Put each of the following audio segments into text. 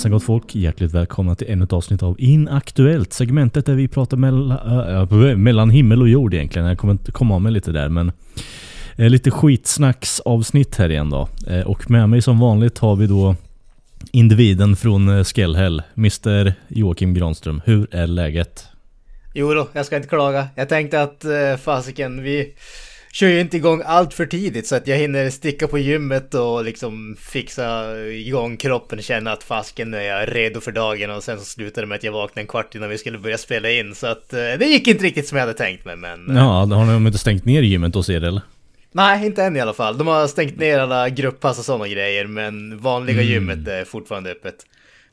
Jajamensan gott folk, hjärtligt välkomna till ännu ett avsnitt av Inaktuellt. Segmentet där vi pratar mellan, äh, äh mellan himmel och jord egentligen. Jag kommer inte komma av mig lite där men äh, Lite skitsnacksavsnitt här igen då. Äh, och med mig som vanligt har vi då Individen från eh, Skellhäll, Mr Joakim Granström. Hur är läget? Jo då, jag ska inte klaga. Jag tänkte att eh, fasiken, vi kör ju inte igång allt för tidigt så att jag hinner sticka på gymmet och liksom fixa igång kroppen, känna att fasken är jag redo för dagen och sen så slutade det med att jag vaknade en kvart innan vi skulle börja spela in så att eh, det gick inte riktigt som jag hade tänkt mig men... Ja, har de inte stängt ner gymmet hos er eller? Nej, inte än i alla fall. De har stängt ner alla grupppass och sådana grejer men vanliga mm. gymmet är fortfarande öppet.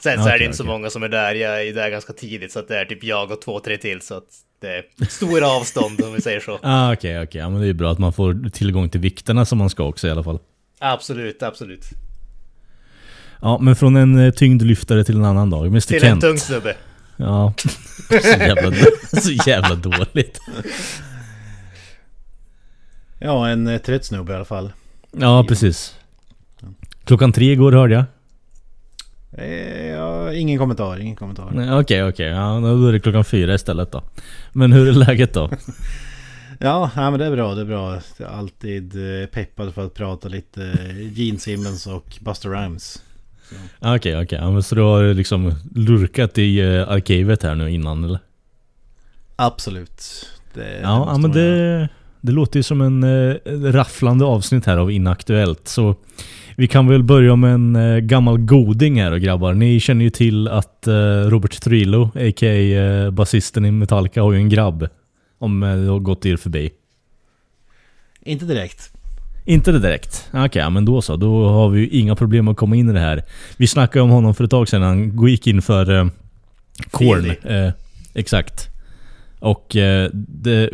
Sen så okay, är det inte okay. så många som är där, jag är där ganska tidigt så att det är typ jag och två, tre till så att det är stora avstånd om vi säger så. Ah, okej, okay, okej. Ja, men det är bra att man får tillgång till vikterna som man ska också i alla fall. Absolut, absolut. Ja, men från en eh, tyngdlyftare till en annan dag. Mr till Kent. en tung snubbe. Ja, så jävla, så jävla dåligt. Ja, en eh, trött snubbe i alla fall. Ja, precis. Klockan tre igår hörde jag. Eh, ja, ingen kommentar, ingen kommentar. Okej, okej. Okay, okay. Ja, då är det klockan fyra istället då. Men hur är läget då? ja, ja, men det är bra, det är bra. Jag är alltid eh, peppad för att prata lite eh, Gene Simmons och Buster Rhymes. Okej, okej. Okay, okay. så du har liksom lurkat i arkivet här nu innan eller? Absolut. Det, ja, det men det, det låter ju som en rafflande avsnitt här av Inaktuellt. Så vi kan väl börja med en eh, gammal goding här och grabbar. Ni känner ju till att eh, Robert Trujillo, a.k.a. Eh, basisten i Metallica, har ju en grabb. Om det har gått er förbi. Inte direkt. Inte det direkt? Okej, okay, men då så. Då har vi ju inga problem att komma in i det här. Vi snackade om honom för ett tag sedan. Han gick in för eh, Korn. Eh, exakt. Och eh, det...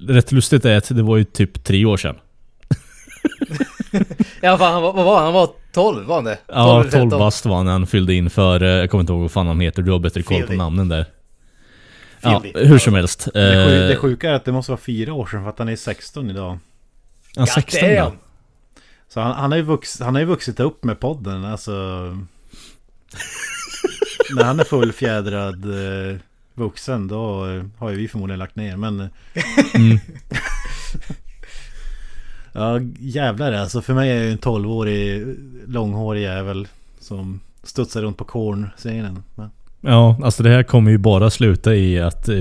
Rätt lustigt är att det var ju typ tre år sedan. ja, fan, han var, vad var han? Han var 12 var han det? 12 ja, 12 bast var han när han fyllde in för, eh, jag kommer inte ihåg vad fan han heter, du har bättre koll på namnen där. Ja, hur som helst. Det, sjuk, det sjuka är att det måste vara fyra år sedan för att han är 16 idag. Ja, 16 ja. Så han, han, har ju vux, han har ju vuxit upp med podden, alltså... när han är fullfjädrad eh, vuxen, då har ju vi förmodligen lagt ner, men... Mm. Ja jävlar alltså för mig är jag en 12-årig långhårig jävel som studsar runt på korn-scenen. Ja, alltså det här kommer ju bara sluta i att, eh,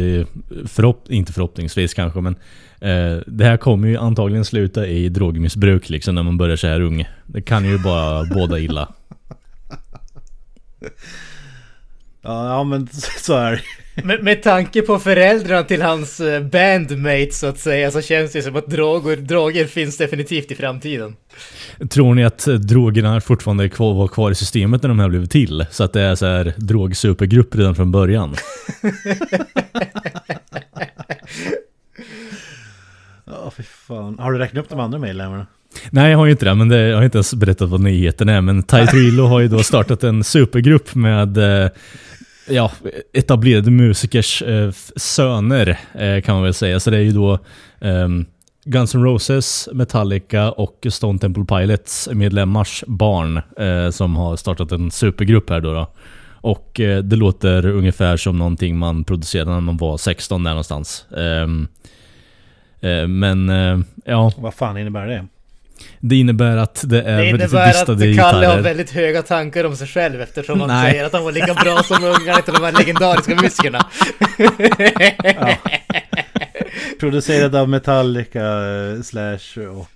förhopp inte förhoppningsvis kanske, men eh, det här kommer ju antagligen sluta i drogmissbruk liksom när man börjar så här ung. Det kan ju bara båda illa. Ja men så är det med, med tanke på föräldrarna till hans eh, bandmates så att säga så känns det som att droger, droger finns definitivt i framtiden. Tror ni att eh, drogerna fortfarande är kvar, var kvar i systemet när de här blev till? Så att det är så här drogsupergrupp redan från början? Ja, oh, fy fan. Har du räknat upp de andra medlemmarna? Nej, jag har ju inte det, men det, jag har inte ens berättat vad nyheten är. Men Trillo har ju då startat en supergrupp med eh, ja, etablerade musikers eh, söner eh, kan man väl säga. Så det är ju då eh, Guns N' Roses, Metallica och Stone Temple Pilots medlemmars barn eh, som har startat en supergrupp här då. då. Och eh, det låter ungefär som någonting man producerade när man var 16 där någonstans. Ehm, eh, men ja... Vad fan innebär det? Det innebär att det är det väldigt distade gitarrer. Det innebär att Kalle har väldigt höga tankar om sig själv eftersom han Nej. säger att han var lika bra som ungarna till de här legendariska musikerna. ja. Producerad av Metallica eh, slash och...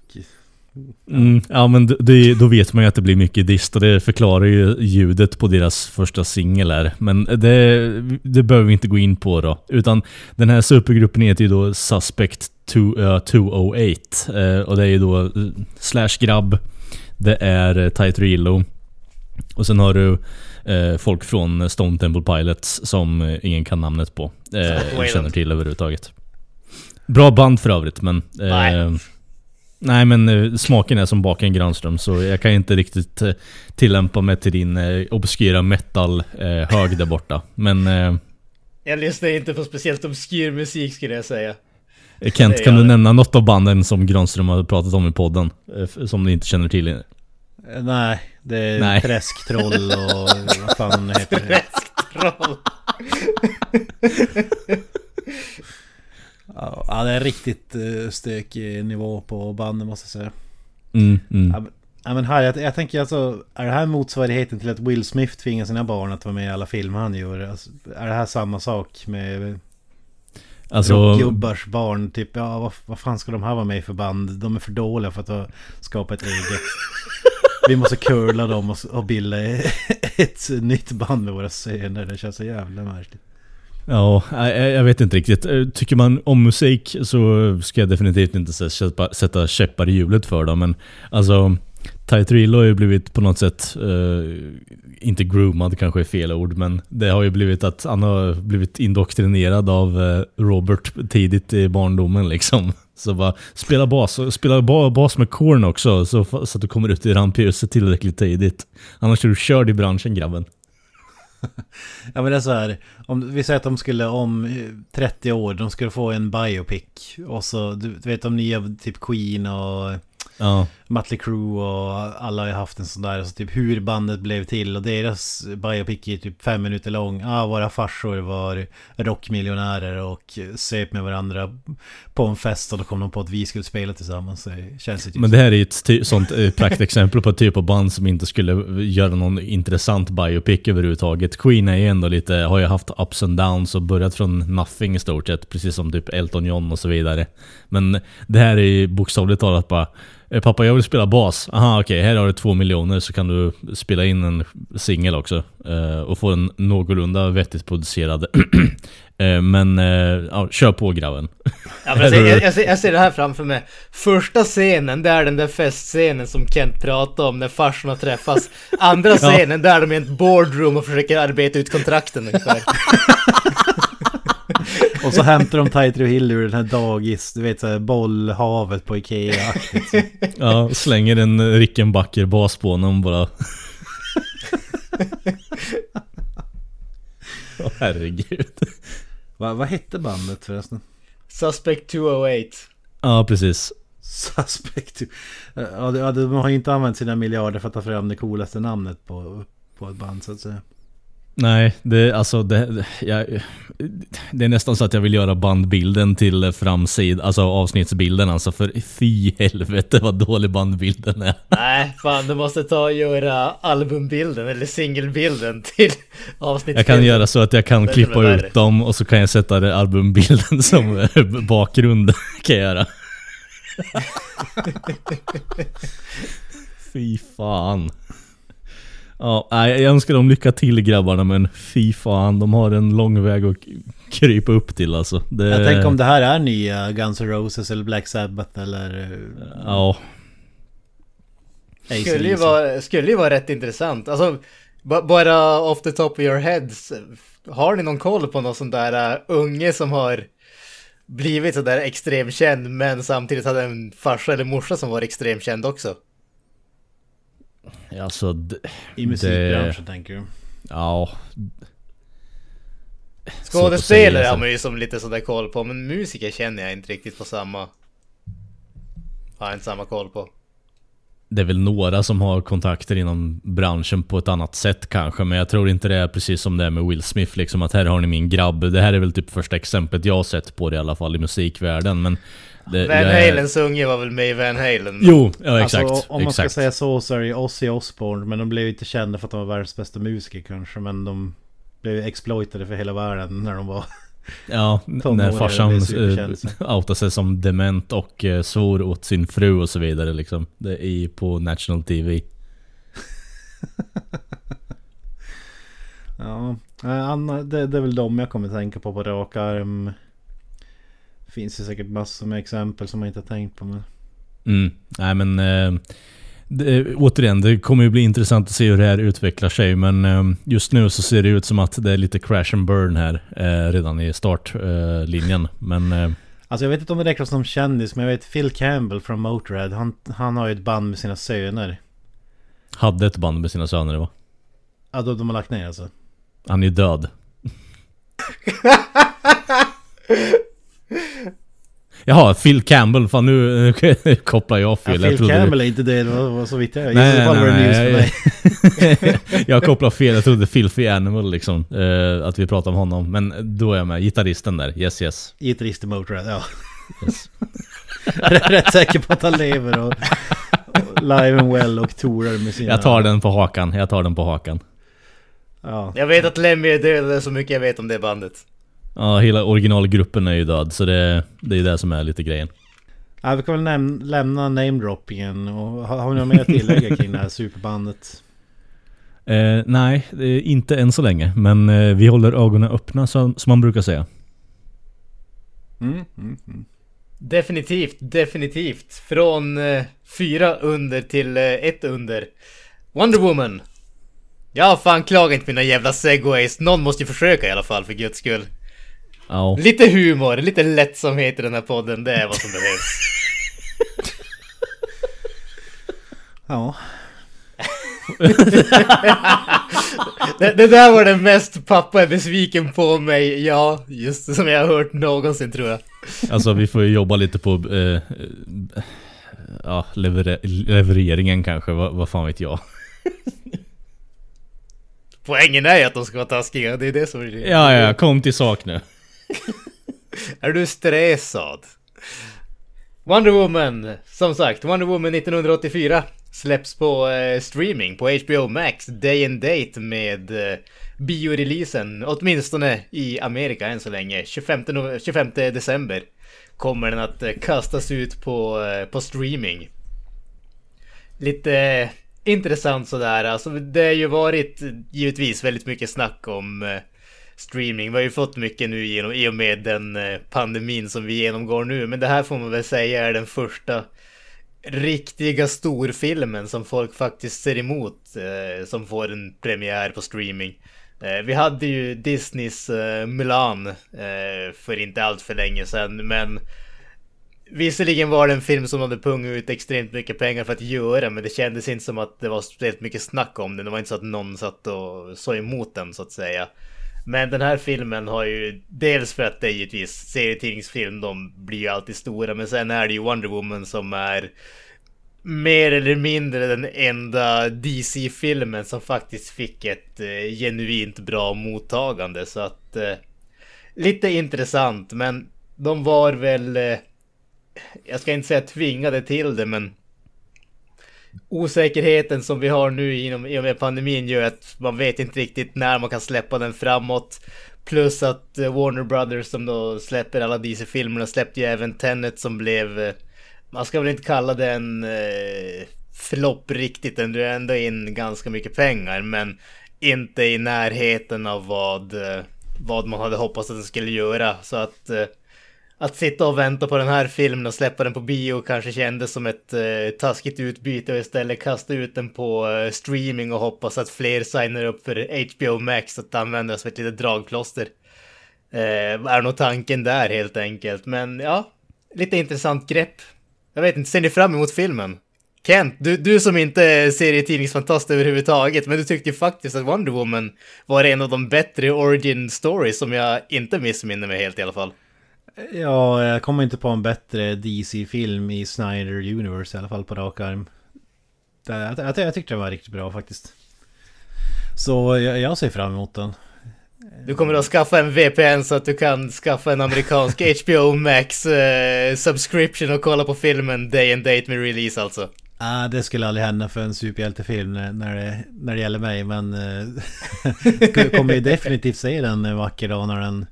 Mm, ja men det, då vet man ju att det blir mycket dist och det förklarar ju ljudet på deras första singel här. Men det, det behöver vi inte gå in på då. Utan den här supergruppen heter ju då Suspect 208. Uh, uh, och det är ju då uh, Slash Grabb. Det är Tight Rilo. Och sen har du folk från Stone Temple Pilots som ingen kan namnet på. Uh, känner till överhuvudtaget. Bra band för övrigt men... Nej. Nej men smaken är som baken Granström så jag kan inte riktigt tillämpa mig till din obskyra metal-hög där borta. Men... Jag lyssnar inte på speciellt obskyr musik skulle jag säga. Kent, kan du nämna något av banden som Granström har pratat om i podden? Eh, som du inte känner till? Eh, Nej, det är Nej. träsktroll och vad fan heter det? Träsktroll. Ja, det är riktigt eh, stökig nivå på bandet måste jag säga. Mm, mm. Ja, men- här, jag, jag tänker alltså, är det här motsvarigheten till att Will Smith tvingar sina barn att vara med i alla filmer han gör? Alltså, är det här samma sak med Alltså, rockgubbars barn? Typ, ja vad, vad fan ska de här vara med i för band? De är för dåliga för att skapa ett eget. Vi måste curla dem och, och bilda ett nytt band med våra söner. Det känns så jävla märkligt ja, jag, vet inte riktigt. Eh, tycker man om musik så ska jag definitivt inte sätta, käppar i hjulet för dem. Men alltså, Ty Trillo har ju blivit på något sätt, eh, inte groomad kanske är fel ord, men det har ju blivit att han har blivit indoktrinerad av eh, Robert tidigt i barndomen liksom. Så bara, spela bas, spela ba, bas med korn också, så, så att du kommer ut i rampljuset tillräckligt tidigt. Annars är du körd i branschen grabben. Ja men det är så här, om vi säger att de skulle om eh, 30 år, de skulle få en biopic. Och så, du du vet de nya typ Queen och Ja. Mötley Crüe och alla har ju haft en sån där, alltså typ hur bandet blev till och deras biopic är typ fem minuter lång. Ja, våra farsor var rockmiljonärer och söp med varandra på en fest och då kom de på att vi skulle spela tillsammans. Det känns ju typ Men det här är ett ty- sånt eh, praktexempel på ett typ av band som inte skulle göra någon intressant biopic överhuvudtaget. Queen är ju ändå lite, har ju haft ups and downs och börjat från nothing i stort sett, precis som typ Elton John och så vidare. Men det här är ju bokstavligt talat bara Pappa jag vill spela bas. Aha okej, här har du två miljoner så kan du spela in en singel också. eh, och få en någorlunda vettigt producerad. Eh, Men eh, ja, kör på grabben. Ja, men jag, ser, jag, jag, ser, jag ser det här framför mig. Första scenen, det är den där festscenen som Kent pratade om när farsorna träffas. Andra scenen, där de är i ett boardroom och försöker arbeta ut kontrakten ungefär. Och så hämtar de Tighter Hill ur den här dagis, du vet såhär bollhavet på Ikea. Ja, slänger en Rickenbacker bas på honom bara. Åh herregud. Va, vad hette bandet förresten? Suspect 208. Ja, precis. Suspect. Ja, de- ja, de har ju inte använt sina miljarder för att ta fram det coolaste namnet på, på ett band så att säga. Nej, det, alltså det, jag, det är nästan så att jag vill göra bandbilden till framsid, alltså avsnittsbilden alltså för fy helvete vad dålig bandbilden är. Nej, fan du måste ta och göra albumbilden eller singelbilden till avsnittet. Jag kan göra så att jag kan klippa ut dem och så kan jag sätta det albumbilden som bakgrund. kan jag göra. fy fan. Ja, jag önskar dem lycka till grabbarna men fy fan, de har en lång väg att krypa upp till alltså. Det, Jag tänker om det här är nya Guns N' Roses eller Black Sabbath eller... eh, Ja. Skulle ju, vara, skulle ju vara rätt intressant. Alltså, ba- bara off the top of your heads. Har ni någon koll på någon sån där uh, unge som har blivit sådär extremkänd men samtidigt hade en farsa eller morsa som var extremkänd också? Alltså... I musikbranschen tänker du? Ja. Skådespelare har man ju som lite sådär koll på men musiker känner jag inte riktigt på samma... Har jag inte samma koll på. Det är väl några som har kontakter inom branschen på ett annat sätt kanske, men jag tror inte det är precis som det är med Will Smith liksom att här har ni min grabb. Det här är väl typ första exemplet jag har sett på det i alla fall i musikvärlden, men... Det, Van jag Halens unge var väl med i Van Halen. Jo, ja exakt. Alltså, om man ska exakt. säga så så är det ju Ozzy Osbourne. Men de blev inte kända för att de var världens bästa musiker kanske. Men de blev exploitade för hela världen när de var... Ja, när farsan äh, outade sig som dement och äh, svor åt sin fru och så vidare liksom. Det är på National TV. Ja, eh, Anna, det, det är väl de jag kommer att tänka på på rak arm. Finns ju säkert massor med exempel som jag inte har tänkt på. Men... Mm. Nej men... Eh, det, återigen, det kommer ju bli intressant att se hur det här utvecklar sig. Men eh, just nu så ser det ut som att det är lite crash and burn här. Eh, redan i startlinjen. Eh, men... Eh, Alltså jag vet inte om det räknas som kändis men jag vet Phil Campbell från Motörhead. Han, han har ju ett band med sina söner. hade ett band med sina söner va? Ja, de, de har lagt ner alltså. Han är död. Jaha, Phil Campbell. Fan nu eh, kopplar jag Ja, fel. Phil jag trodde- Campbell är inte det, det var, var så vitt jag Nej, så fall var det nej, news för nej. mig. jag kopplar fel, jag trodde Filthy Animal liksom. eh, att vi pratade om honom. Men då är jag med. Gitarristen där. Yes yes. Gitarrist i Motörhead, ja. yes. Rätt säker på att han lever och, och live and well och tourar med sina... Jag tar den på hakan. Jag tar den på hakan. Ja. Jag vet att Lemmy är död, det är så mycket jag vet om det bandet. Ja, hela originalgruppen är ju död. Så det, det är det som är lite grejen. ja, vi kan väl näm- lämna namedroppingen och har, har ni något mer att tillägga kring det här superbandet? Eh, nej, inte än så länge. Men eh, vi håller ögonen öppna som, som man brukar säga. Mm, mm, mm. Definitivt, definitivt. Från eh, fyra under till eh, ett under. Wonder Woman. Ja, fan klaga inte mina jävla segways. Någon måste ju försöka i alla fall för guds skull. Ja. Lite humor, lite lättsamhet i den här podden, det är vad som behövs. Ja. Det, det där var det mest pappa är besviken på mig, ja, just det, som jag har hört någonsin tror jag. Alltså vi får ju jobba lite på... Eh, eh, ja, lever levereringen kanske. Vad, vad fan vet jag. Poängen är ju att de ska vara taskiga, det är det som är Ja, ja, kom till sak nu. Är du stressad? Wonder Woman, som sagt, Wonder Woman 1984 släpps på eh, streaming på HBO Max day and date med eh, bioreleasen, åtminstone i Amerika än så länge. 25, 25 december kommer den att eh, kastas ut på, eh, på streaming. Lite eh, intressant sådär, alltså det har ju varit eh, givetvis väldigt mycket snack om eh, streaming. Vi har ju fått mycket nu genom, i och med den eh, pandemin som vi genomgår nu. Men det här får man väl säga är den första riktiga storfilmen som folk faktiskt ser emot. Eh, som får en premiär på streaming. Eh, vi hade ju Disneys eh, Mulan eh, för inte allt för länge sedan. Men Visserligen var det en film som hade pungat ut extremt mycket pengar för att göra, men det kändes inte som att det var speciellt mycket snack om den. Det var inte så att någon satt och såg emot den så att säga. Men den här filmen har ju dels för att det är givetvis serietidningsfilm, de blir ju alltid stora, men sen är det ju Wonder Woman som är mer eller mindre den enda DC-filmen som faktiskt fick ett eh, genuint bra mottagande. Så att eh, lite intressant, men de var väl eh, jag ska inte säga tvingade till det, men osäkerheten som vi har nu inom, i och med pandemin gör att man vet inte riktigt när man kan släppa den framåt. Plus att eh, Warner Brothers som då släpper alla DC-filmerna släppte ju även Tenet som blev, eh, man ska väl inte kalla det en eh, flopp riktigt, den drar ändå in ganska mycket pengar, men inte i närheten av vad, eh, vad man hade hoppats att den skulle göra. Så att eh, att sitta och vänta på den här filmen och släppa den på bio kanske kändes som ett eh, taskigt utbyte och istället kasta ut den på eh, streaming och hoppas att fler signar upp för HBO Max att använda som ett litet dragplåster. Eh, är nog tanken där helt enkelt. Men ja, lite intressant grepp. Jag vet inte, ser ni fram emot filmen? Kent, du, du som inte är serietidningsfantast överhuvudtaget, men du tyckte ju faktiskt att Wonder Woman var en av de bättre origin stories som jag inte missminner mig helt i alla fall. Ja, jag kommer inte på en bättre DC-film i Snyder Universe i alla fall på rak arm. Jag, jag, jag tyckte den var riktigt bra faktiskt. Så jag, jag ser fram emot den. Du kommer att skaffa en VPN så att du kan skaffa en amerikansk HBO Max eh, subscription och kolla på filmen day and date med release alltså. Ah, det skulle aldrig hända för en superhjältefilm när, det, när det gäller mig men... Eh, kommer ju definitivt se den en vacker dag när den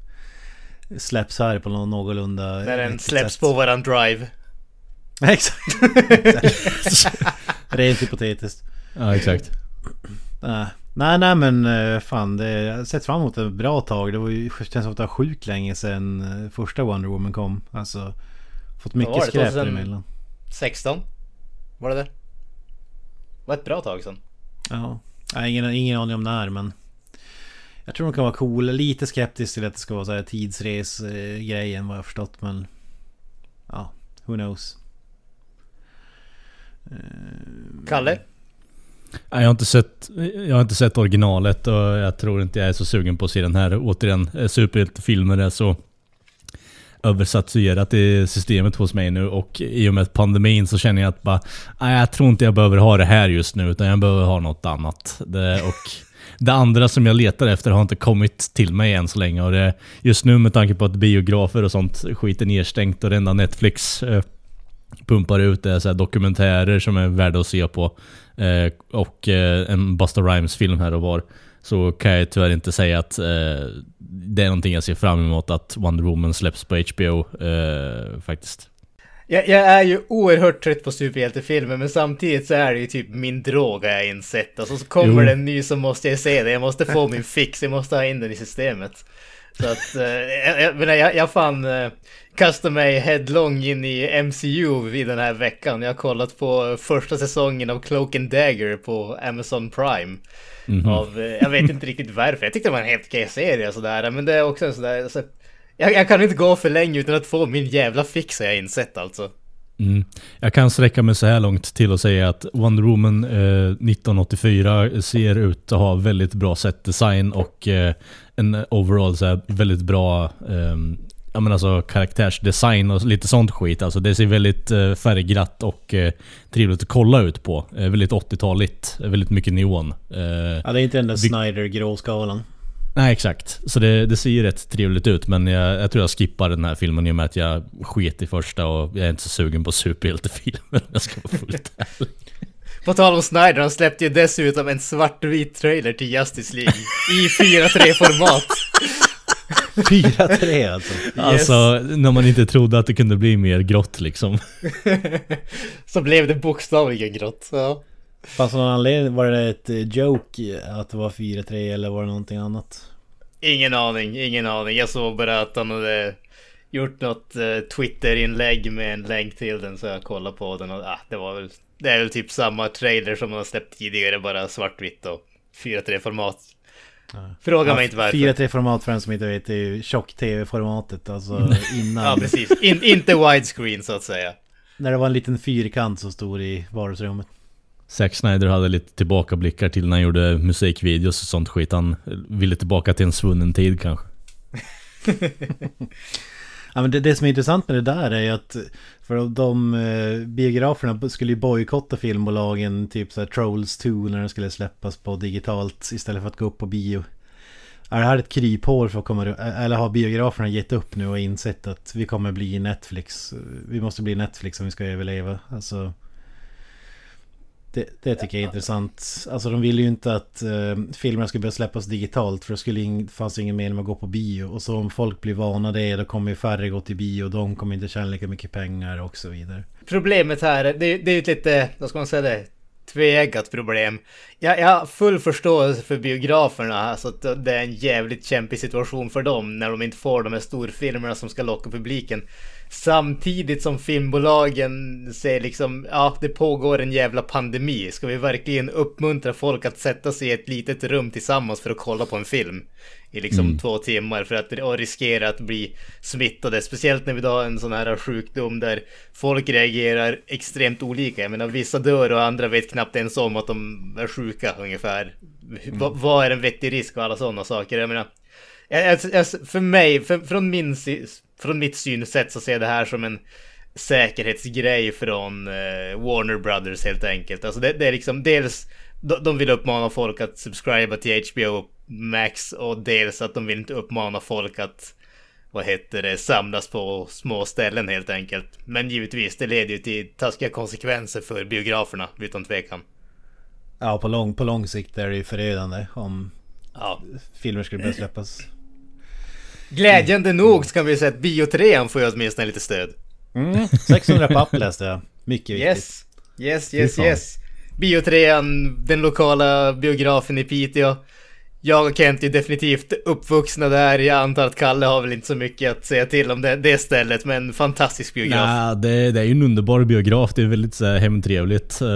släpps här på någon någorlunda... När den släpps sätt. på våran drive. Exakt. Rent hypotetiskt. Ja, exakt. Nej, nej, nej men eh, fan det jag har sett fram emot ett bra tag. Det var ju det känns som att det var sjukt länge sedan eh, första Wonder Woman kom. Alltså fått mycket det? skräp 2000? däremellan. 16? Var det det? var ett bra tag sedan. Ja, nej, ingen, ingen aning om när men jag tror de kan vara cool. Lite skeptisk till att det ska vara så här tidsres-grejen vad jag förstått men ja, who knows. Kalle? Nej, Jag har, inte sett, jag har inte sett originalet och jag tror inte jag är så sugen på att se den här. Återigen, eh, superhjältefilmer är så... översaturerat i systemet hos mig nu och i och med pandemin så känner jag att bara, nej jag tror inte jag behöver ha det här just nu utan jag behöver ha något annat. Det, och det andra som jag letar efter har inte kommit till mig än så länge och det, just nu med tanke på att biografer och sånt skit är nedstängt och det enda Netflix eh, pumpar ut är så dokumentärer som är värda att se på. Eh, och eh, en Busta Rhymes-film här och var. Så kan jag tyvärr inte säga att eh, det är någonting jag ser fram emot att Wonder Woman släpps på HBO eh, faktiskt. Jag, jag, är ju oerhört trött på superhjältefilmer men samtidigt så är det ju typ min drog har jag insett. Alltså så kommer det en ny så måste jag se det. Jag måste få min fix, jag måste ha in den i systemet. Så att, eh, jag, jag, jag, fan eh, kastade mig headlong in i MCU vid den här veckan. Jag har kollat på första säsongen av Cloak and Dagger på Amazon Prime. Mm -hmm. av, eh, jag vet inte riktigt varför, jag tyckte det var en helt okej serie och sådär. Men det är också en sådär, alltså, jag, jag, kan inte gå för länge utan att få min jävla fix har jag insett alltså. Mm. Jag kan sträcka mig så här långt till att säga att Wonder Woman eh, 1984 ser ut att ha väldigt bra set design och eh, en overall så här, väldigt bra eh, ja, men alltså, karaktärsdesign och lite sånt skit. Alltså, det ser väldigt eh, färgglatt och eh, trevligt att kolla ut på. Eh, väldigt 80-taligt, väldigt mycket neon. Eh, ja, det är inte den där Snyder-gråskalan. Nej exakt. Så det, det ser ju rätt trevligt ut men jag, jag, tror jag skippar den här filmen i och med att jag sket i första och jag är inte så sugen på superhjältefilmer jag ska vara fullt ärlig. På tal om Snyder, han släppte ju dessutom en svartvit trailer till Justice League i 4.3-format. 4-3 alltså? Yes. Alltså, när man inte trodde att det kunde bli mer grått liksom. Så blev det bokstavligen grått, ja. Fanns det någon anledning? Var det ett eh, joke att det var 4-3 eller var det någonting annat? Ingen aning, ingen aning. Jag såg bara att han hade gjort något uh, Twitter-inlägg med en länk till den så jag kollade på den och ah, det var väl Det är väl typ samma trailer som man har släppt tidigare bara svartvitt och 4-3 format. Ja. Fråga ja, mig inte varför. 4-3 format för den som inte vet det är ju tjock-tv-formatet alltså mm. innan. ja precis, In, inte widescreen så att säga. När det var en liten fyrkant så stor i vardagsrummet. Zack Snyder hade lite tillbakablickar till när han gjorde musikvideos och sånt skit. Han ville tillbaka till en svunnen tid kanske. ja, men det, det som är intressant med det där är ju att för de, de eh, biograferna skulle ju bojkotta filmbolagen typ såhär Trolls 2 när den skulle släppas på digitalt istället för att gå upp på bio. Är det här ett kryphål för att komma Eller har biograferna gett upp nu och insett att vi kommer bli Netflix? Vi måste bli Netflix om vi ska överleva. Alltså... Det, det, tycker jag är intressant. Alltså de ville ju inte att eh, filmerna skulle börja släppas digitalt för det skulle in, fanns ingen mening med att gå på bio. Och så om folk blir vana det då kommer ju färre gå till bio och de kommer inte tjäna lika mycket pengar och så vidare. Problemet här, det, det är ju ett lite, vad ska man säga det? Tveeggat problem. Jag, jag har full förståelse för biograferna, alltså att det är en jävligt kämpig situation för dem när de inte får de här storfilmerna som ska locka publiken. Samtidigt som filmbolagen säger liksom, ja det pågår en jävla pandemi. Ska vi verkligen uppmuntra folk att sätta sig i ett litet rum tillsammans för att kolla på en film? I liksom mm. två timmar för att och riskera att bli smittade. Speciellt när vi har en sån här sjukdom där folk reagerar extremt olika. Jag menar vissa dör och andra vet knappt ens om att de är sjuka ungefär. Mm. vad är en vettig risk och alla sådana saker? Jag menar, jag, jag, för mig, för, från min från mitt synsätt så ser jag det här som en säkerhetsgrej från eh, Warner Brothers helt enkelt. Alltså det, det är liksom dels de, vill uppmana folk att subscriba till HBO Max och dels att de vill inte uppmana folk att vad heter det, samlas på små ställen helt enkelt. Men givetvis, det leder ju till taskiga konsekvenser för biograferna utan tvekan. Ja, på lång, på lång sikt är det ju förödande om ja. filmer skulle börja släppas. Glädjande nog så kan vi säga att Biotrean får ju åtminstone lite stöd. Mm, 600 papp läste jag. Mycket viktigt. Yes, yes, yes, yes. Biotrean, den lokala biografen i Piteå. Jag och Kent är definitivt uppvuxna där. Jag antar att Kalle har väl inte så mycket att säga till om det, det stället, men fantastisk biograf. Ja, det, det, är ju en underbar biograf. Det är väldigt så här, hemtrevligt. Uh,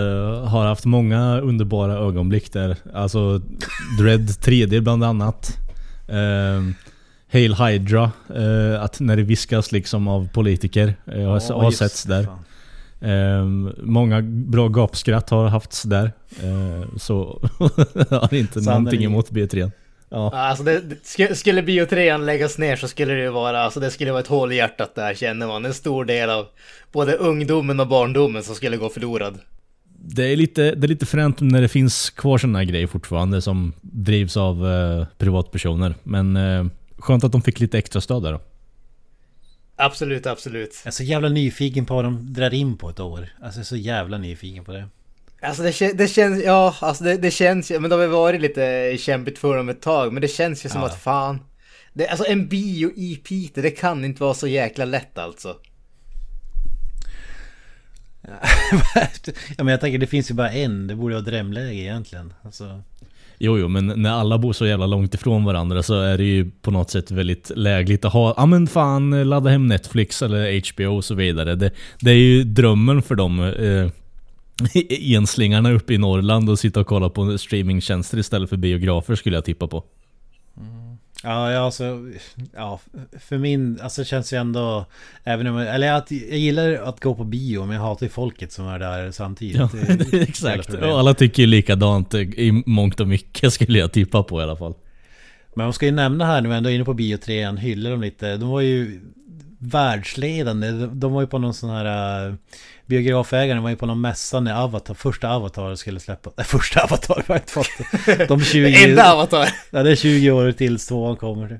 har haft många underbara ögonblick där. Alltså Dread 3D bland annat. Uh, Hail Hydra, eh, att när det viskas liksom av politiker. Eh, jag har, har setts där. Eh, många bra gapskratt har haft där. Eh, så har inte Sannerligen. någonting emot B3. Ja. Alltså det, det, sk- skulle bio 3 läggas ner så skulle det vara, alltså det skulle vara ett hål i hjärtat där känner man. En stor del av både ungdomen och barndomen som skulle gå förlorad. Det är lite, det är lite fränt när det finns kvar sådana grejer fortfarande som drivs av eh, privatpersoner. Men eh, skönt att de fick lite extra stöd där då. Absolut, absolut. Jag är så jävla nyfiken på vad de drar in på ett år. Alltså jag är så jävla nyfiken på det. Alltså det, det känns, ja, alltså det, det känns ju, men det har varit lite kämpigt för dem ett tag, men det känns ju som Ja. att fan. Det, alltså en bio i Piteå, det kan inte vara så jäkla lätt alltså. ja men jag tänker det finns ju bara en. Det borde vara drömläge egentligen. Alltså, Jo, jo, men när alla bor så jävla långt ifrån varandra så är det ju på något sätt väldigt lägligt att ha, ja men fan, ladda hem Netflix eller HBO och så vidare. Det, det är ju drömmen för dem eh, enslingarna uppe i Norrland och sitta och kolla på streamingtjänster istället för biografer skulle jag tippa på. Ja, ja, alltså, ja, för min, alltså det känns ju ändå, även om, eller att, jag gillar att gå på bio, men jag hatar ju folket som är där samtidigt. Ja, Det exakt. Och alla tycker ju likadant i mångt och mycket skulle jag tippa på i alla fall. Men man ska ju nämna här när vi ändå är inne på bio 3 hyllar dem lite. De var ju världsledande. De- var ju på någon sån här uh, biografägaren var ju på någon mässa när Avatar, första Avatar skulle släppa. Nej, första Avatar var inte fått. De 20... Enda avatar! Ja, det är 20 år tills tvåan kommer.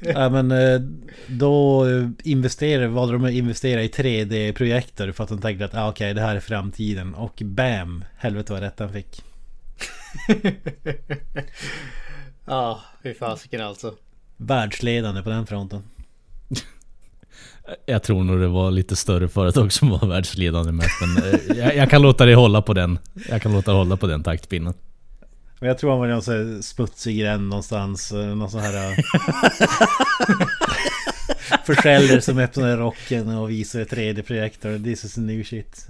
ja, men eh, då eh, investerar, valde de att investera i 3D-projektor för att de tänkte att ah, okej, det här är framtiden. Och bam! Helvete vad rätt han fick. Ja, fy fasiken alltså. Världsledande på den fronten. Jag tror nog det var lite större företag som var världsledande med. Men eh, jag, jag kan låta dig hålla på den. Jag kan låta dig hålla på den taktpinnen. Men jag tror han var någon sån här smutsig gränd någonstans. eh, Någon sån här... eh, Försäljare som öppnade rocken och visade 3D-projektor. This is new shit.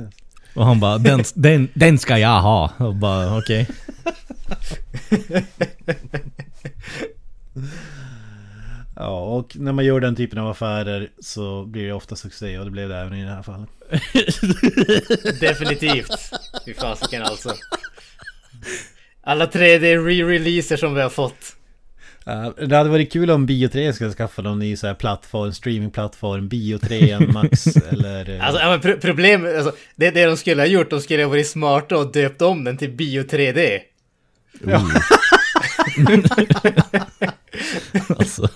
Och han bara den, den, den ska jag ha. Och bara okej. Ja, och när man gör den typen av affärer så blir det ofta succé och det blev det även i det här fallet. Definitivt. Fy fasiken alltså. Alla 3D re-releaser som vi har fått. Ja, det hade varit kul om Bio 3 skulle skaffa någon ny så här plattform, streamingplattform, Bio 3 Max eller... eh, Alltså, ja, men pro- problemet, alltså, det, det de skulle ha gjort, de skulle ha varit smarta och döpt om den till Bio 3D. Alltså,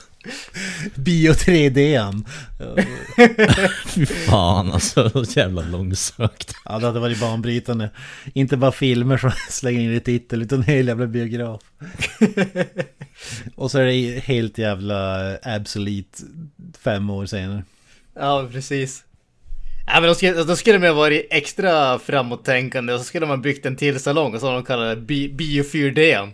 Bio 3D-an. fy fan alltså. Så jävla långsökt. Ja, det hade varit banbrytande. Inte bara filmer som slänger in i titel, utan en hel jävla biograf. Och så är det helt jävla absolut fem år senare. Ja, precis. Ja, men då skulle, då skulle de ha varit extra framåttänkande och så skulle man byggt en till salong och så har de kallat det Bi- Bio 4D.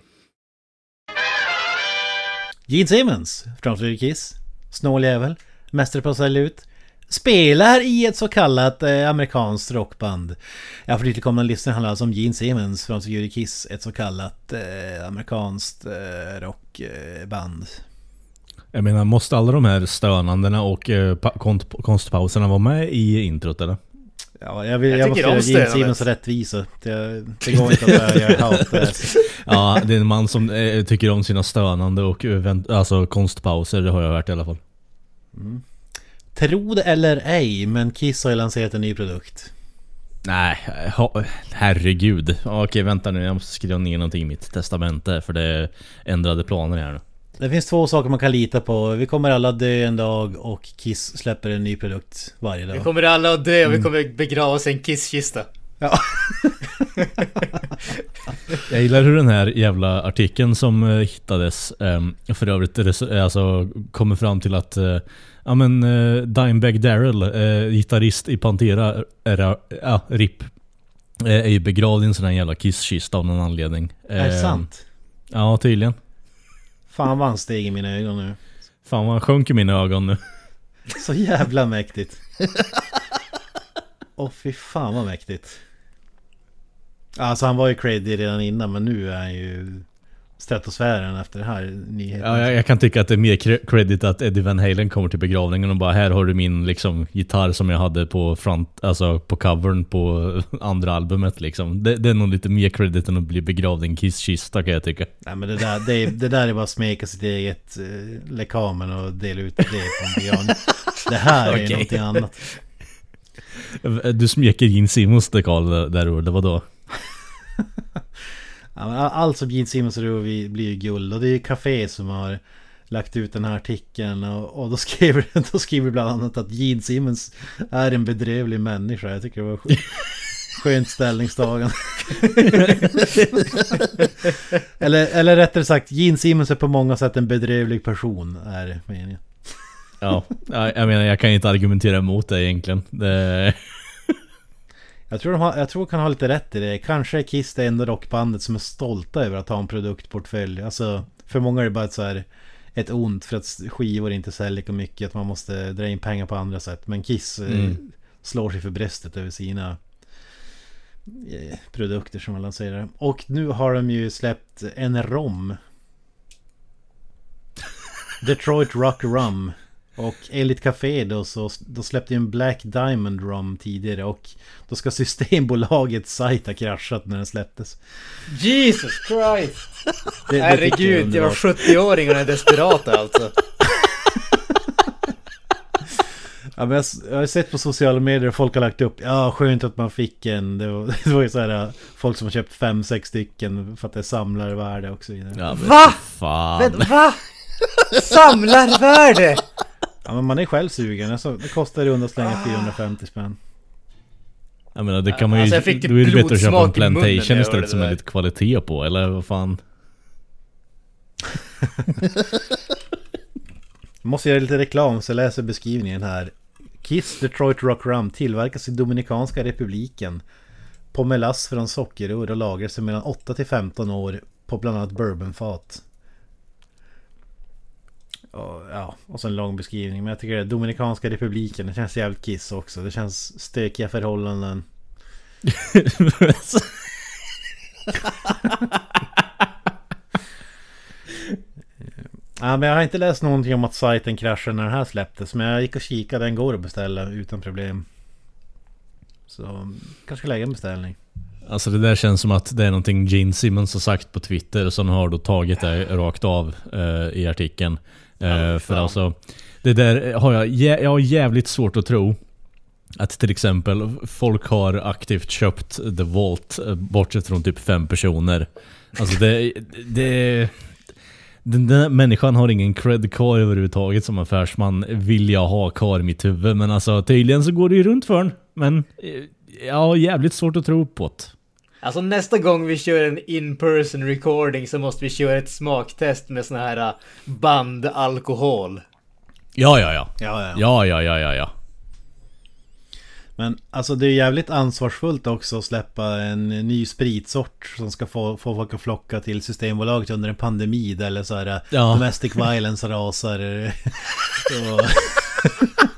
Gene Simmons, framför Kiss, snål jävel, mästare på att sälja ut. Spelar i ett så kallat eh, amerikanskt rockband. Ja, för nytillkomna lyssnare handlar alltså om Gene Simmons från Security Kiss. Ett så kallat eh, amerikanskt eh, rockband. Jag menar, måste alla de här stönandena och eh, konstpauserna vara med i introt eller? Ja, jag, vill, Jag jag, måste göra Gene. Simmons rättvisa. Det, det går inte att börja göra halt. Ja, det är en man som eh, tycker om sina stönande och alltså konstpauser, det har jag hört i alla fall. Tro det eller ej, men Kiss har ju lanserat en ny produkt. Nej, herregud. Okej, vänta nu. Jag måste skriva ner någonting i mitt testamente för det är ändrade planer här nu. Det finns två saker man kan lita på. Vi kommer alla dö en dag och Kiss släpper en ny produkt varje Vi dag. kommer alla att dö och vi kommer begrava oss i en kisskista. Ja. Jag gillar hur den här jävla artikeln som eh, hittades ehm, för övrigt res- alltså, kommer fram till att eh, Ja men Dimebag Darrell, gitarrist i Pantera, är, ja, RIP eh, Är ju begravd i en sån här jävla kisskista av någon anledning Är det Eh, sant? Ja tydligen Fan vad han steg i mina ögon nu. Fan vad han sjönk i mina ögon nu Så jävla mäktigt. Åh fy fan vad mäktigt. Alltså han var ju crazy redan innan men nu är han ju stratosfären efter det här nyheten. Ja, jag, jag kan tycka att det är mer cre- credit att Eddie Van Halen kommer till begravningen och bara här har du min liksom gitarr som jag hade på front, alltså på covern på andra albumet liksom. Det, det är nog lite mer credit än att bli begravd i en kisskista kan jag tycka. Nej men det där, det, det där är bara att smeka sitt eget eh, lekamen och dela ut det på en begravning. Det här är ju någonting annat. Du smeker Gene Simmons dekal där- där det var då. Allt som Gene Simmons och Ruby blir ju guld och det är ju Café som har lagt ut den här artikeln och, och då skriver då skriver bland annat att Gene Simmons är en bedrövlig människa. Jag tycker det var sk- skönt ställningstagande. eller, eller rättare sagt, Gene Simmons är på många sätt en bedrövlig person, är meningen. Ja, jag jag menar jag kan inte argumentera emot det egentligen. Det, Jag tror, de har, jag tror kan ha lite rätt i det. Kanske är Kiss det enda rockbandet som är stolta över att ha en produktportfölj. Alltså, för många är det bara ett, så här, ett ont för att skivor inte säljer lika mycket. Att man måste dra in pengar på andra sätt. Men Kiss eh, Mm. slår sig för bröstet över sina eh, produkter som man lanserar. Och nu har de ju släppt en rom. Detroit Rock Rum. Och enligt Café då så då släppte ju en Black Diamond Rum tidigare och då ska Systembolagets sajt ha kraschat när den släpptes. Jesus Christ! Det, det tycker jag är Herregud, jag var underbart. 70-åringarna är desperata alltså. Ja, men jag, jag har sett på sociala medier och folk har lagt upp Ja skönt att man fick en Det var, det var ju så här äh, Folk som har köpt fem, sex stycken För att det är samlarvärde och så vidare ja, men Va? Fan. Men va? Samlarvärde! men man är själv sugen. Alltså, Det kostar i runda slänga 450 spänn. Jag menar det kan man ju... Alltså, jag fick typ då är det bättre att köpa en plantation istället som är lite kvalitet på, eller vad fan? Jag måste göra lite reklam så jag läser beskrivningen här. Kiss Detroit Rock Rum tillverkas i Dominikanska republiken. På melass från sockerrör och lagras i mellan 8 till 15 år På bland annat bourbonfat och, Ja, och så en lång beskrivning. Men jag tycker det Dominikanska republiken Det känns jävligt Kiss också. Det känns stökiga förhållanden. Ja, men jag har inte läst någonting om att sajten kraschade när den här släpptes Men jag gick och kikade, den går att beställa utan problem. Så kanske lägga en beställning. Alltså det där känns som att det är någonting Gene Simmons har sagt på Twitter som har då tagit det rakt av eh, i artikeln. Eh, Ja, för fan. alltså, det där har jag, jag har jävligt svårt att tro att till exempel folk har aktivt köpt The Vault eh, bortsett från typ fem personer. Alltså det, det den där människan har ingen cred kvar överhuvudtaget som affärsman vill jag ha kvar i mitt huvud. Men alltså tydligen så går det ju runt för den. Men eh, jag har jävligt svårt att tro på det. Alltså nästa gång vi kör en in-person recording så måste vi köra ett smaktest med sån här äh, bandalkohol. Ja, ja, ja. Ja, ja. Ja, ja, ja, ja, ja. Men alltså det är jävligt ansvarsfullt också att släppa en ny spritsort som ska få, få folk att flocka till Systembolaget under en pandemi där eller så här Ja. domestic violence rasar. och,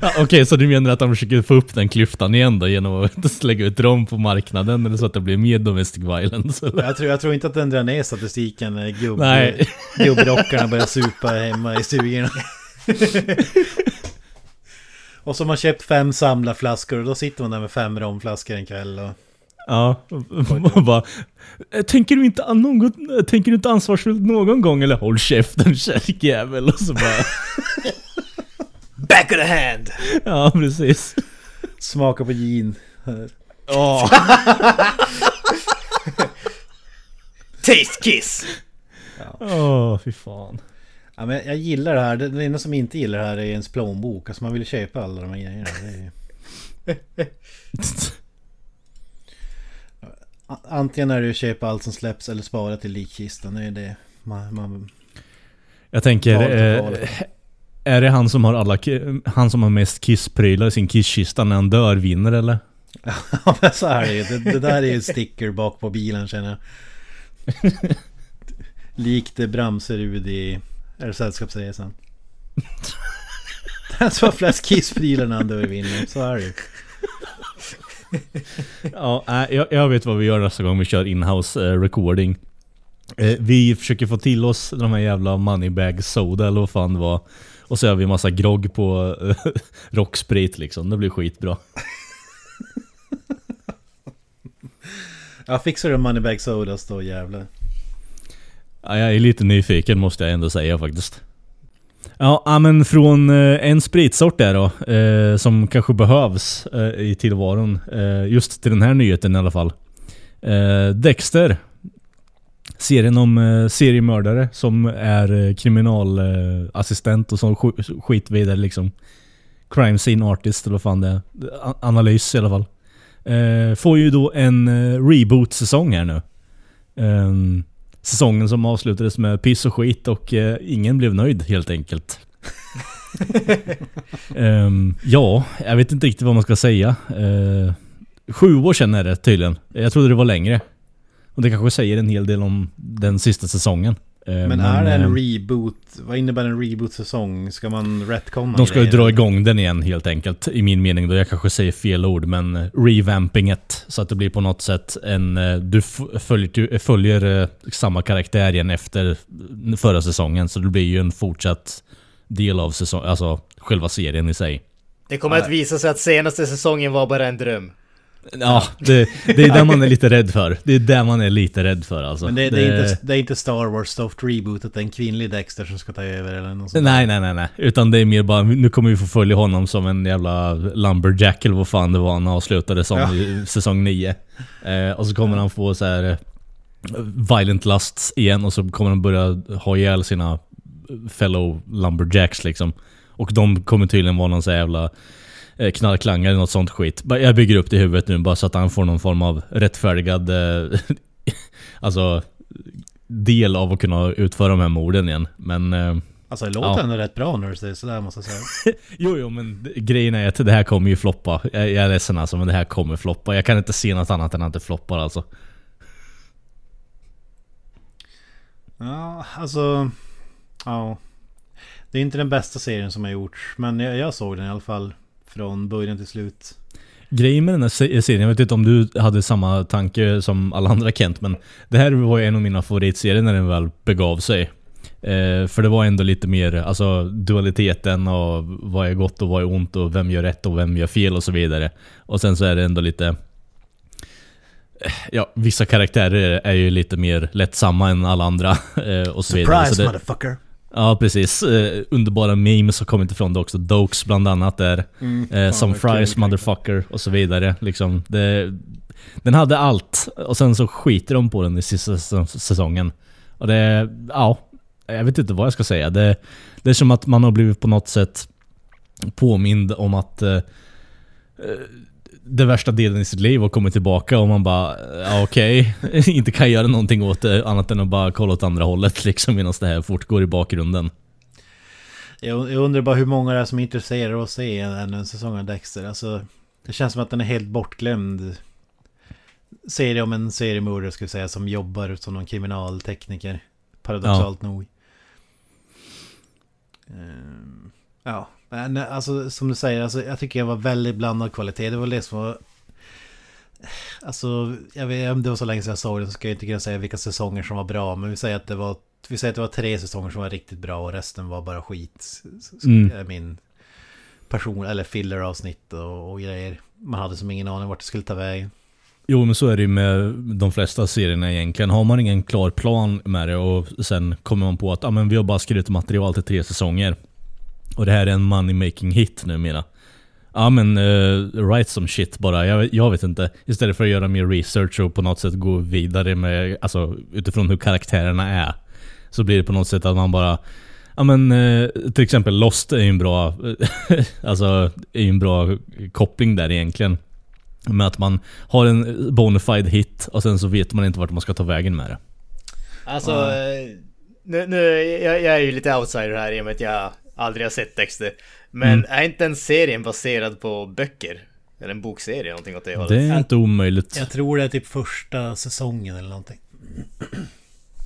ja Okej, så du menar att de försöker få upp den klyftan igen då genom att lägga ut rom på marknaden eller så att det blir mer domestic violence? Eller? jag, tror, jag tror inte att den drar ner statistiken när gubb, Nej. gubbrockarna börjar supa hemma i stugorna. Och så har man köpt fem samlarflaskor och då sitter man där med fem romflaskor en kväll och... Ja, och bara, tänker du inte något, tänker du inte ansvarsfullt någon gång eller håll käften kärkjävel och så bara, Back of the hand! ja precis. Smaka på gin. Åh. Taste kiss! Åh, fy fan. Ja, men jag gillar det här. Det enda som inte gillar det här är ens plånbok. Alltså man vill köpa alla de här grejerna. Det är ju... Antingen är det att köpa allt som släpps eller spara till likkistan. Det är det. Man, man... Jag tänker, eh. Är det han som har alla, han som har mest kissprylar i sin kisskista när han dör vinner eller? Ja men så är det ju. Det, det där är ju sticker bak på bilen känner jag. Likt Bramserud i... Är det Sällskapsresan? Den som har flest kissprylar när han dör vinner. Så är det ju. Ja, nej, jag, jag vet vad vi gör nästa gång vi kör inhouse eh, recording. Eh, vi försöker få till oss de här jävla moneybag soda eller vad fan det var. Och så gör vi massa grogg på eh, rocksprit liksom. Det blir skitbra. Ja, fixar du Moneybag Sodas då jävlar. Ja, jag är lite nyfiken måste jag ändå säga faktiskt. Ja, men från eh, en spritsort där då, eh, som kanske behövs eh, i tillvaron. Eh, just till den här nyheten i alla fall. Dexter. Serien om eh, seriemördare som är eh, kriminalassistent och sån sk- skit vidare liksom. Crime scene artist eller vad fan det är. A- Analys i alla fall. Eh, får ju då en eh, reboot-säsong här nu. Ehm, säsongen som avslutades med piss och skit och eh, ingen blev nöjd helt enkelt. Ehm, ja, jag vet inte riktigt vad man ska säga. Sju år sedan är det tydligen. Jag trodde det var längre. Och det kanske säger en hel del om den sista säsongen. Eh, Men, är det en eh, reboot? Vad innebär en reboot-säsong? Ska man retconna De ska ju dra igång den igen helt enkelt. I min mening då. Jag kanske säger fel ord men eh, revampinget. Så att det blir på något sätt en... Du följer, du följer samma karaktär igen efter förra säsongen. Så det blir ju en fortsatt del av säsong, alltså själva serien i sig. Det kommer att visa sig att senaste säsongen var bara en dröm. Ja, det, det är det man är lite rädd för. Det är det man är lite rädd för alltså. Men det, det, är inte, det är inte Star Wars Soft Rebootet, det är en kvinnlig Dexter som ska ta över eller något sånt. Nej, nej, nej, nej. Utan det är mer bara, nu kommer vi få följa honom som en jävla lumberjack eller vad fan det var han avslutade som Ja. i säsong 9. Eh, och så kommer han få så här eh, violent lusts igen och så kommer han börja ha ihjäl sina fellow lumberjacks liksom. Och de kommer tydligen vara någon så jävla knarklangare eller något sånt skit. Jag bygger upp det i huvudet nu bara så att han får någon form av rättfärdigad eh, alltså del av att kunna utföra de här morden igen. Men eh, Alltså det låter Ja. ändå rätt bra när du säger sådär måste jag säga. Jo, jo, men grejen är att det här kommer ju floppa. Jag, jag är ledsen alltså, men det här kommer floppa. Jag kan inte se något annat än att det floppar alltså. Ja, alltså... Ja. Det är inte den bästa serien som har gjorts. Men jag, jag såg den i alla fall. Från början till slut. Grejen med den här se- serien, jag vet inte om du hade samma tanke som alla andra Kent, men det här var ju en av mina favoritserier när den väl begav sig. Eh, för det var ändå lite mer, alltså dualiteten och vad är gott och vad är ont och vem gör rätt och vem gör fel och så vidare. Och sen så är det ändå lite... eh, Ja, vissa karaktärer är ju lite mer lättsamma än alla andra eh, och så vidare. Surprise Så det, motherfucker! Ja, precis. Eh, underbara memes har kommit ifrån det också. Dokes bland annat där. Mm, Eh, som fries, motherfucker och så vidare. Liksom, det, den hade allt. Och sen så skiter de på den i sista säs- säsongen. Och det, ja. Jag vet inte vad jag ska säga. Det, det är som att man har blivit på något sätt påmind om att eh, det värsta delen i sitt liv har kommit tillbaka och man bara, ja, okej, inte kan göra någonting åt det annat än att bara kolla åt andra hållet liksom medan det här fortgår i bakgrunden. Jag, jag undrar bara hur många det är som är intresserade av att se en, en, säsong av Dexter. Alltså, det känns som att den är helt bortglömd. Serie om en seriemördare skulle säga som jobbar som någon kriminaltekniker. Paradoxalt nog. Ehm, ja, men alltså som du säger, alltså, jag tycker jag var väldigt blandad kvalitet. Det var det som var... Alltså, jag vet om det var så länge sedan jag såg det så ska jag inte kunna säga vilka säsonger som var bra. Men vi säger att det var, vi säger att det var tre säsonger som var riktigt bra och resten var bara skit. Mm. min person, eller filler-avsnitt och, och grejer. Man hade som ingen aning vart det skulle ta vägen. Jo men så är det ju med de flesta serierna egentligen. Har man ingen klar plan med det och sen kommer man på att ah, men vi har bara skrivit material till tre säsonger. Och det här är en money making hit numera. Ja men uh, write some shit bara. Jag, jag vet inte. Istället för att göra mer research och på något sätt gå vidare med, alltså utifrån hur karaktärerna är. Så blir det på något sätt att man bara Ja men eh, till exempel Lost är ju en bra, alltså är ju en bra koppling där egentligen. Med att man har en bonafide hit och sen så vet man inte vart man ska ta vägen med det. Alltså, eh, nu, nu jag, jag är ju lite outsider här i och med att jag aldrig har sett Dexter. Men Mm. är inte den serien baserad på böcker? Eller en bokserie, någonting åt det hållet? Det är inte omöjligt. Jag tror det är typ första säsongen eller någonting.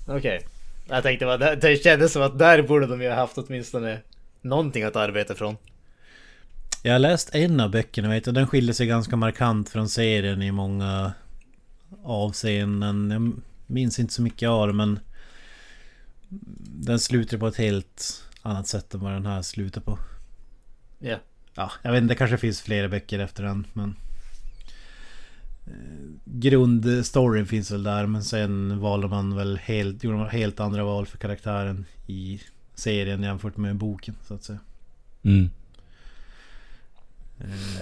Okej. Jag tänkte bara, det, det kändes som att där borde de ju ha haft åtminstone någonting att arbeta från. Jag har läst en av böckerna vet du, den skiljer sig ganska markant från serien i många avseenden. Jag minns inte så mycket av det men Den slutar på ett helt annat sätt än vad den här slutar på. Ja. Ja, jag vet inte, det kanske finns flera böcker efter den men... eh, Grundstoryn finns väl där men sen valde man väl helt, gjorde man helt andra val för karaktären i serien jämfört med boken så att säga. Mm.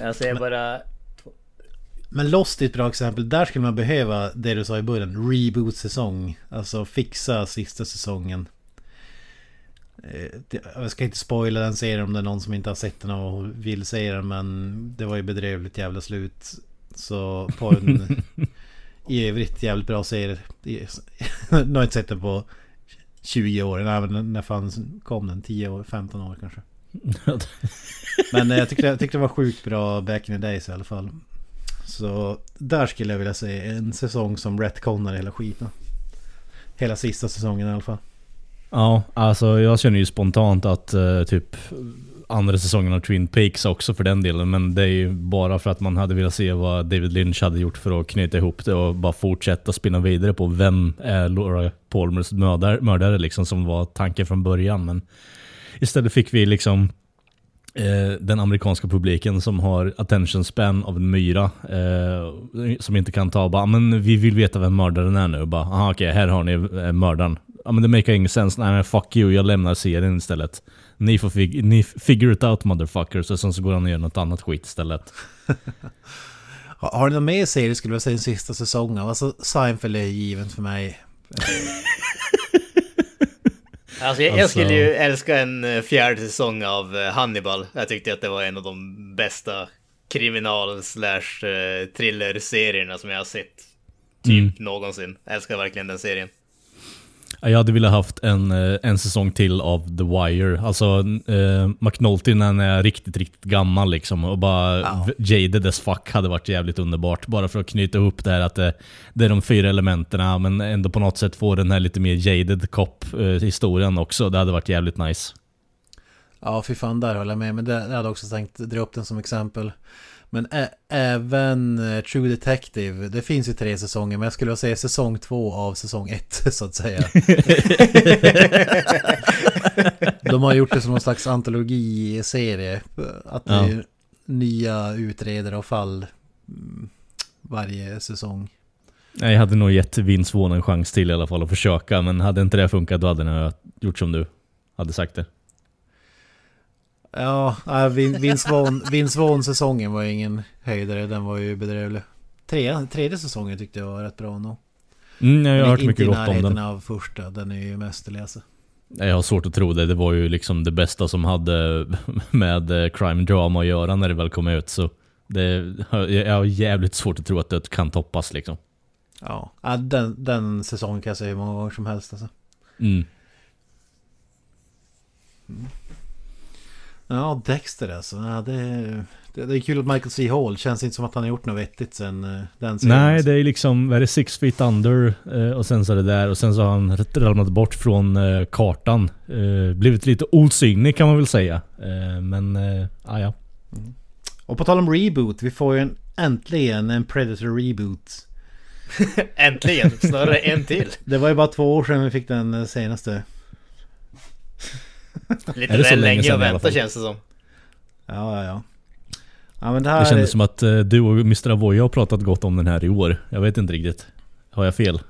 Jag säger bara... Men Lost är ett bra exempel. Där skulle man behöva det du sa i början. Reboot-säsong. Alltså fixa sista säsongen. Eh, Jag ska inte spoila den serien om det är någon som inte har sett den och vill se den. Men det var ju bedrövligt jävla slut. Så på en i övrigt jävligt bra serie. Nu har inte sett den på 20 år. Nej men när fan kom den? 10 år? 15 år kanske. Men eh, jag tyckte, jag tyckte det var sjukt bra back in the days i alla fall. Så där skulle jag vilja se en säsong som retconar hela skiten. Hela sista säsongen i alla fall. Ja, alltså jag känner ju spontant att eh, typ andra säsongen av Twin Peaks också för den delen. Men det är ju bara för att man hade velat se vad David Lynch hade gjort för att knyta ihop det och bara fortsätta spinna vidare på vem är Laura Palmers mördare, mördare liksom som var tanken från början. Men istället fick vi liksom eh, den amerikanska publiken som har attention span av en myra. Eh, som inte kan ta bara, ah, men vi vill veta vem mördaren är nu. Bara, aha okej, här har ni eh, mördaren. Ja men det make ingen sense. Nej men fuck you, jag lämnar serien istället. Ni får fig- ni figure it out motherfuckers. Och sen så går han och gör något annat skit istället. Har, ni någon mer serie skulle jag säga en sista säsong av? Alltså Seinfeld är given för mig. Alltså jag, jag Alltså- skulle ju älska en eh, fjärde säsong av eh, Hannibal. Jag tyckte att det var en av de bästa kriminal slash eh, thriller-serierna som jag har sett. Typ någonsin. Jag älskar verkligen den serien. Ja, Jag hade velat haft en, eh, en säsong till av The Wire. Alltså eh, McNulty när han är riktigt, riktigt gammal liksom. Och bara v- jaded as fuck hade varit jävligt underbart. Bara för att knyta ihop det här att det, det är de fyra elementen men ändå på något sätt få den här lite mer jaded cop-historien också. Det hade varit jävligt nice. Ja, fy fan, där håller jag med. Men det, jag hade också tänkt dra upp den som exempel. Men ä- även eh, True Detective, det finns ju tre säsonger, men jag skulle säga säsong två av säsong ett, så att säga. De har gjort det som någon slags antologiserie. Att det Ja. är nya utredare och fall mm, varje säsong. Nej, Jag hade nog gett Vince Vaughn en chans till i alla fall att försöka. Men hade inte det funkat då hade jag gjort som du hade sagt det. Ja, nej, Vin- Vince Vaughn- Vince Vaughn-säsongen var ju ingen höjdare, den var ju bedrövlig. Tre, tredje säsongen tyckte jag var rätt bra nog. Mm, jag har Men hört inte mycket i gott om närheten den. av första, den är ju mest att läsa. Nej, Jag har svårt att tro det. Det var ju liksom det bästa som hade med eh, crime drama att göra när det väl kom ut. Så det, jag har jävligt svårt att tro att det kan toppas liksom. Ja, den, den säsongen kan jag säga hur många gånger som helst alltså. Mm. Ja, Dexter alltså. Ja, det, det, det är kul att Michael C. Hall känns inte som att han har gjort något vettigt sen eh, den serien. Nej, det är liksom, vad är det, Six Feet Under eh, och sen så är det där och sen så har han ramlat bort från eh, kartan. Blivit lite osynlig kan man väl säga. Men, eh, ah, ja. Och på tal om reboot, vi får ju en, äntligen en Predator reboot. Äntligen! Snarare en till. Det var ju bara två år sedan vi fick den senaste. Lite Är det så väl länge länge sedan att vänta känns det som. Ja, ja, ja. Ja, men det här... Det kändes som att eh, du och Mr. Avoya har pratat gott om den här i år. Jag vet inte riktigt. Har jag fel?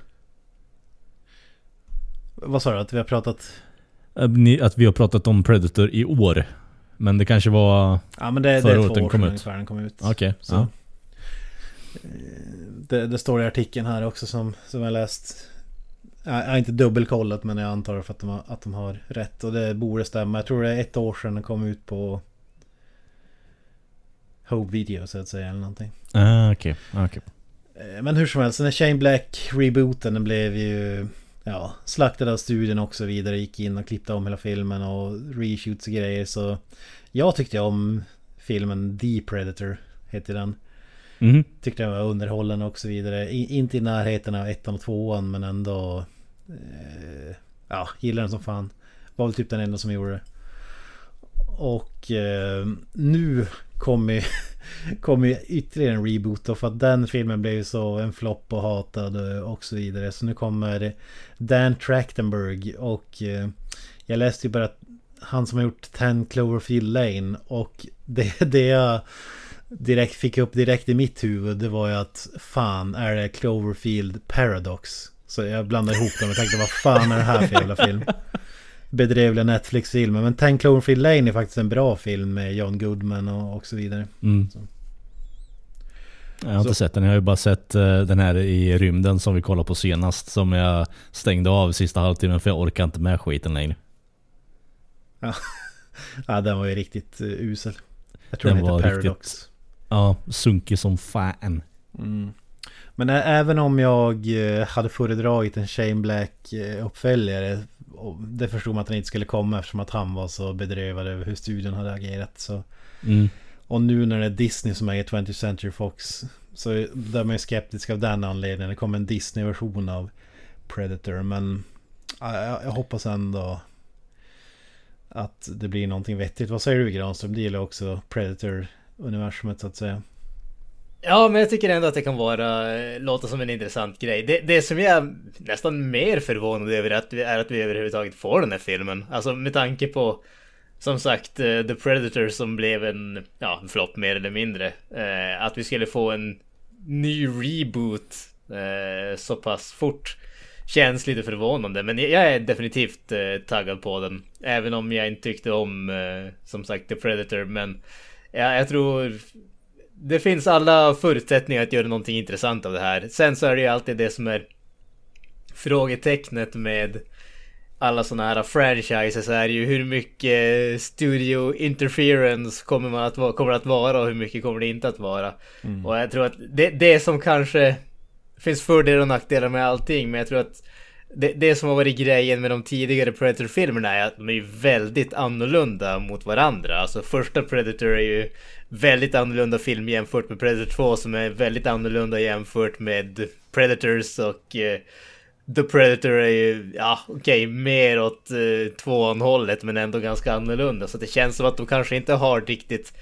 Vad sa du? Att vi har pratat... Eh, Att vi har pratat om Predator i år. Men det kanske var... Ja, men det, det Förra är året den kom ut. den kom ut. Okej. Så. ja. Det, det står i artikeln här också som, som jag läst. Jag har inte dubbelkollat men jag antar för att de, har, att de har rätt. Och det borde stämma. Jag tror det är ett år sedan den kom ut på Hope Video så att säga eller någonting. Ah, okej. okej. Eh, Men hur som helst, den här Shane Black rebooten den blev ju ja, slaktad av studion och så vidare. Gick in och klippte om hela filmen och reshoots och grejer. Så jag tyckte om filmen The Predator, heter den. Mhm. Tyckte den var underhållande och så vidare. I, inte i närheten av ettan och tvåan men ändå... Eh, ja, gillar den som fan. Var väl typ den enda som gjorde det. Och eh, nu kommer ju, kom ju ytterligare en reboot då för att den filmen blev ju så en flopp och hatad och så vidare. Så nu kommer Dan Trachtenberg och eh, jag läste ju bara att han som har gjort 10 Cloverfield Lane och det, det jag direkt fick upp direkt i mitt huvud det var ju att fan är det Cloverfield Paradox? Så jag blandade ihop dem och tänkte vad fan är det här för jävla film? Bedrevliga Netflix-filmer. Men 10 Cloverfield Lane är faktiskt en bra film med John Goodman och, och så vidare. Mm. Så. Jag har inte Så- sett den, jag har ju bara sett eh, den här i rymden som vi kollade på senast. Som jag stängde av sista halvtimmen för jag orkar inte med skiten längre. Ja, den var ju riktigt uh, usel. Jag tror Den den, var heter riktigt- Paradox. Ja, sunkig som fan. Mm. Men även om jag eh, hade föredragit en Shane Black eh, uppföljare Det förstod man att den inte skulle komma eftersom att han var så bedrövad över hur studion hade agerat så Mm. Och nu när det är Disney som äger 20th Century Fox Så är- där är man ju skeptisk av den anledningen Det kommer en Disney-version av Predator men ja, jag, jag hoppas ändå Att det blir någonting vettigt Vad säger du Granström? Du gillar också Predator-universumet så att säga Ja, men jag tycker ändå att det kan vara, eh, låta som en intressant grej. Det, det som jag är nästan mer förvånad över är att vi, är att vi överhuvudtaget får den här filmen. Alltså med tanke på, som sagt, eh, The Predator som blev en, ja, en flopp mer eller mindre. Eh, att vi skulle få en ny reboot eh, så pass fort. Känns lite förvånande, men jag är definitivt eh, taggad på den. Även om jag inte tyckte om, eh, som sagt, The Predator, men ja, jag tror det finns alla förutsättningar att göra någonting intressant av det här. Sen så är det ju alltid det som är frågetecknet med alla sådana här franchises är ju hur mycket studio interference kommer man att kommer att vara och hur mycket kommer det inte att vara. Och jag tror att det, det som kanske finns fördelar och nackdelar med allting, men jag tror att det, det som har varit grejen med de tidigare Predator-filmerna är att de är ju väldigt annorlunda mot varandra. Alltså första Predator är ju väldigt annorlunda film jämfört med Predator 2 som är väldigt annorlunda jämfört med Predators och eh, The Predator är ju, ja okej, mer åt eh, tvåan hållet men ändå ganska annorlunda. Så det känns som att de kanske inte har riktigt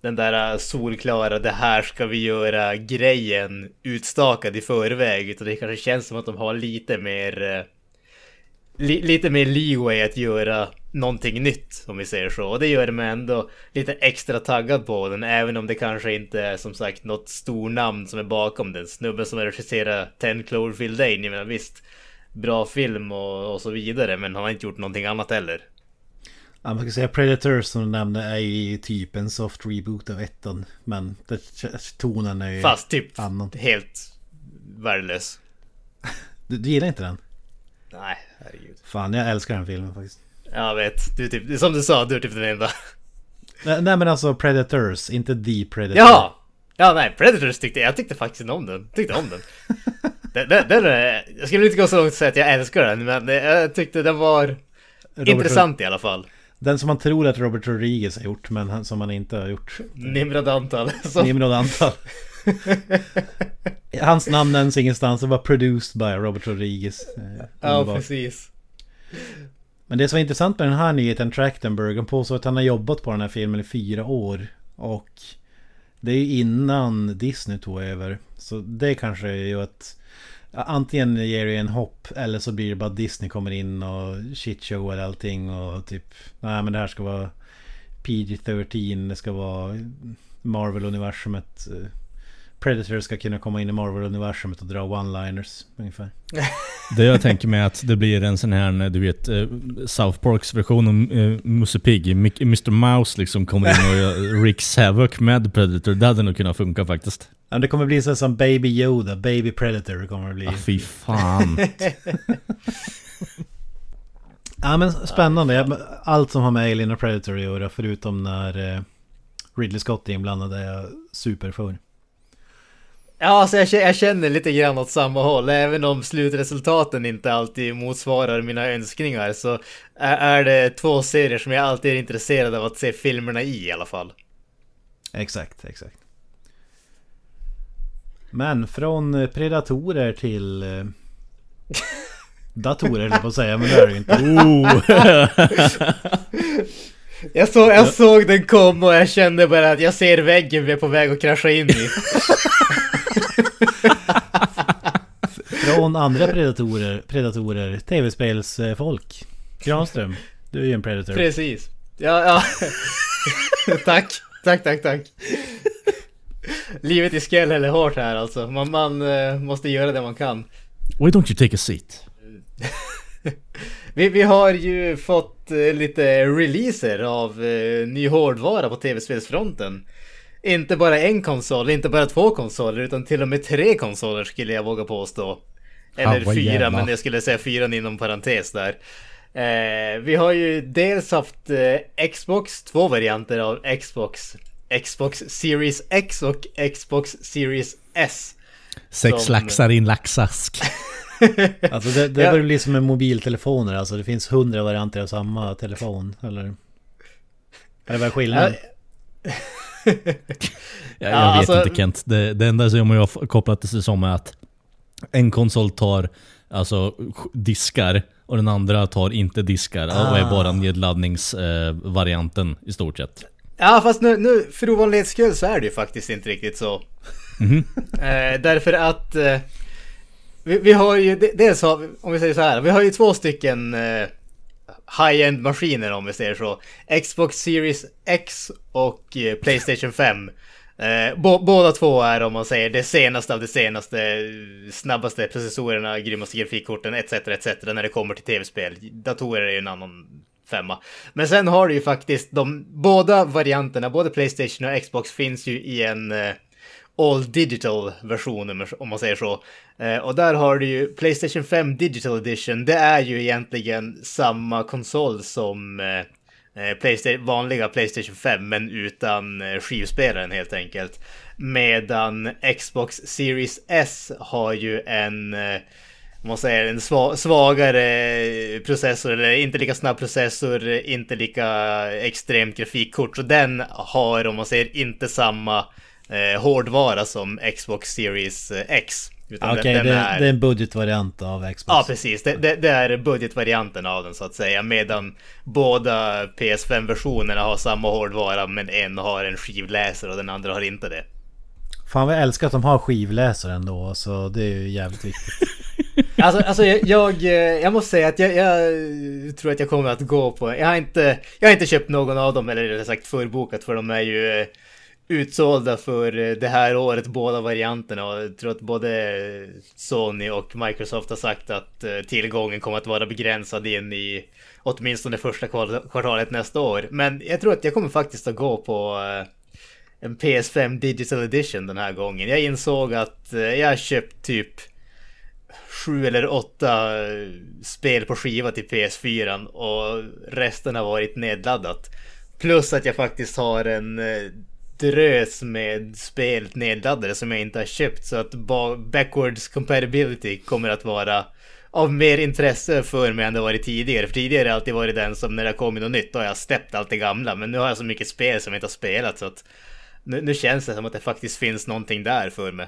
den där äh, solklara, det här ska vi göra grejen utstakad i förväg. Utan det kanske känns som att de har lite mer äh, li, lite mer leeway att göra någonting nytt om vi säger så. Och det gör mig ändå lite extra taggad på den. Även om det kanske inte är som sagt något stornamn som är bakom den. Snubben som regisserar 10 Cloverfield Lane, jag menar visst. Bra film och, och så vidare men han har inte gjort någonting annat heller. Ja, man ska säga Predator som du nämnde är ju typ en soft reboot av ettan. Men tonen är ju Fast typ annan. helt värdelös. Du, du gillar inte den? Nej, herregud. Fan, jag älskar den filmen faktiskt. Jag vet, du typ, som du sa, du är typ den enda. Nej, nej men alltså Predators, inte The Predator. Jaha! Ja, nej, Predators tyckte jag tyckte faktiskt om den. Tyckte om den. den, den, den är, jag skulle inte gå så långt att säga att jag älskar den, men jag tyckte den var Robert- intressant i alla fall. Den som man tror att Robert Rodriguez har gjort, men han, som han inte har gjort. Nimrod antal. Nimrod Antal. Hans namn nämns ingenstans, det var produced by Robert Rodriguez. Eh, ja, precis. Men det som var intressant med den här nyheten, Trachtenberg, han påstår att han har jobbat på den här filmen i fyra år. Och det är ju innan Disney tog över. Så det kanske är ju att antingen ger det en hopp eller så blir det bara att Disney kommer in och shitshowar allting och typ nej men det här ska vara PG-13, det ska vara Marvel-universumet. Eh, Predator ska kunna komma in i Marvel-universumet och dra one-liners ungefär. Det jag tänker mig är att det blir en sån här, du vet, eh, South Parks version av eh, Musse Pigg. Mr Mouse liksom kommer in och gör Rick Havoc med Predator. Det hade nog kunnat funka faktiskt. Det kommer bli så som Baby Yoda, Baby Predator kommer det bli. Ah, fy fan. Ja men spännande. Allt som har med Alien och Predator att göra förutom när eh, Ridley Scott är inblandad är jag super för. Ja, alltså jag, jag känner lite grann åt samma håll. Även om slutresultaten inte alltid motsvarar mina önskningar så är, är det två serier som jag alltid är intresserad av att se filmerna i i alla fall. Exakt, exakt. Men från eh, predatorer till eh, datorer höll jag på att säga, men det är det ju inte. Oh. Jag, så, jag såg den komma och jag kände bara att jag ser väggen vi är på väg att krascha in i. Från andra predatorer, predatorer tv-spelsfolk. Granström, du är ju en predator. Precis. Ja, ja. tack, tack, tack, tack. Livet i Skell är hårt här alltså. Man, man eh, måste göra det man kan. Why don't you take a seat? vi, vi har ju fått eh, lite releaser av eh, ny hårdvara på tv-spelsfronten. Inte bara en konsol, inte bara två konsoler, utan till och med tre konsoler skulle jag våga påstå. Eller vad fyra, jävla. men jag skulle säga fyra inom parentes där. Vi har ju dels haft Xbox, två varianter av Xbox. Xbox Series X och Xbox Series S. Sex Som- laxar i en laxask. Alltså det, det Ja. börjar bli som med mobiltelefoner alltså. Det finns hundra varianter av samma telefon. Eller? Eller vad är skillnaden? Ja, Jag, jag Ja, vet alltså- inte Kent. Det, det enda som jag har kopplat det som är att en konsol tar alltså diskar och den andra tar inte diskar och är Ah. bara nedladdningsvarianten eh, i stort sett. Ja fast nu, nu för ovanlighets skull så är det ju faktiskt inte riktigt så. Mhm. Eh, därför att eh, vi, vi har ju, de- dels har vi, om vi säger så här, vi har ju två stycken eh, high-end maskiner om vi säger så. Xbox Series X och eh, Playstation 5. Eh, bo, båda två är om man säger det senaste av det senaste, eh, snabbaste processorerna, grymmaste grafikkorten etc. etc. när det kommer till tv-spel. Datorer är ju en annan femma. Men sen har du ju faktiskt de båda varianterna, både Playstation och Xbox finns ju i en eh, all digital version om- man säger så. Eh, och där har du ju Playstation 5 Digital Edition. Det är ju egentligen samma konsol som eh, eh Playstation, vanliga Playstation 5 men utan eh, skivspelaren helt enkelt. Medan Xbox Series S har ju en eh, man säger en sva- svagare processor eller inte lika snabb processor, inte lika extremt grafikkort. Så den har om man säger inte samma eh, hårdvara som Xbox Series eh, X. Utan Okej, den, det, är... det är en budgetvariant av Xbox. Ja, precis. Det, det, det är budgetvarianten av den så att säga. Medan båda PS5-versionerna har samma hårdvara men en har en skivläsare och den andra har inte det. Fan vad jag älskar att de har skivläsare ändå. Så det är ju jävligt viktigt. Alltså, alltså jag, jag, eh, jag måste säga att jag, jag tror att jag kommer att gå på... Jag har inte, jag har inte köpt någon av dem, eller rättare sagt förbokat, för de är ju eh, utsålda för eh, det här året, båda varianterna. Och jag tror att både Sony och Microsoft har sagt att tillgången kommer att vara begränsad in i åtminstone första kvartalet nästa år. Men jag tror att jag kommer faktiskt att gå på en PS5 Digital Edition den här gången. Jag insåg att jag har köpt typ sju eller åtta eh, spel på skiva till PS4 och resten har varit nedladdat. Plus att jag faktiskt har en eh, drös med spel nedladdade som jag inte har köpt så att backwards compatibility kommer att vara av mer intresse för mig än det varit tidigare. För tidigare har det alltid varit den som när det har kommit något nytt då har jag släppt allt det gamla. Men nu har jag så mycket spel som jag inte har spelat så att nu, nu känns det som att det faktiskt finns någonting där för mig.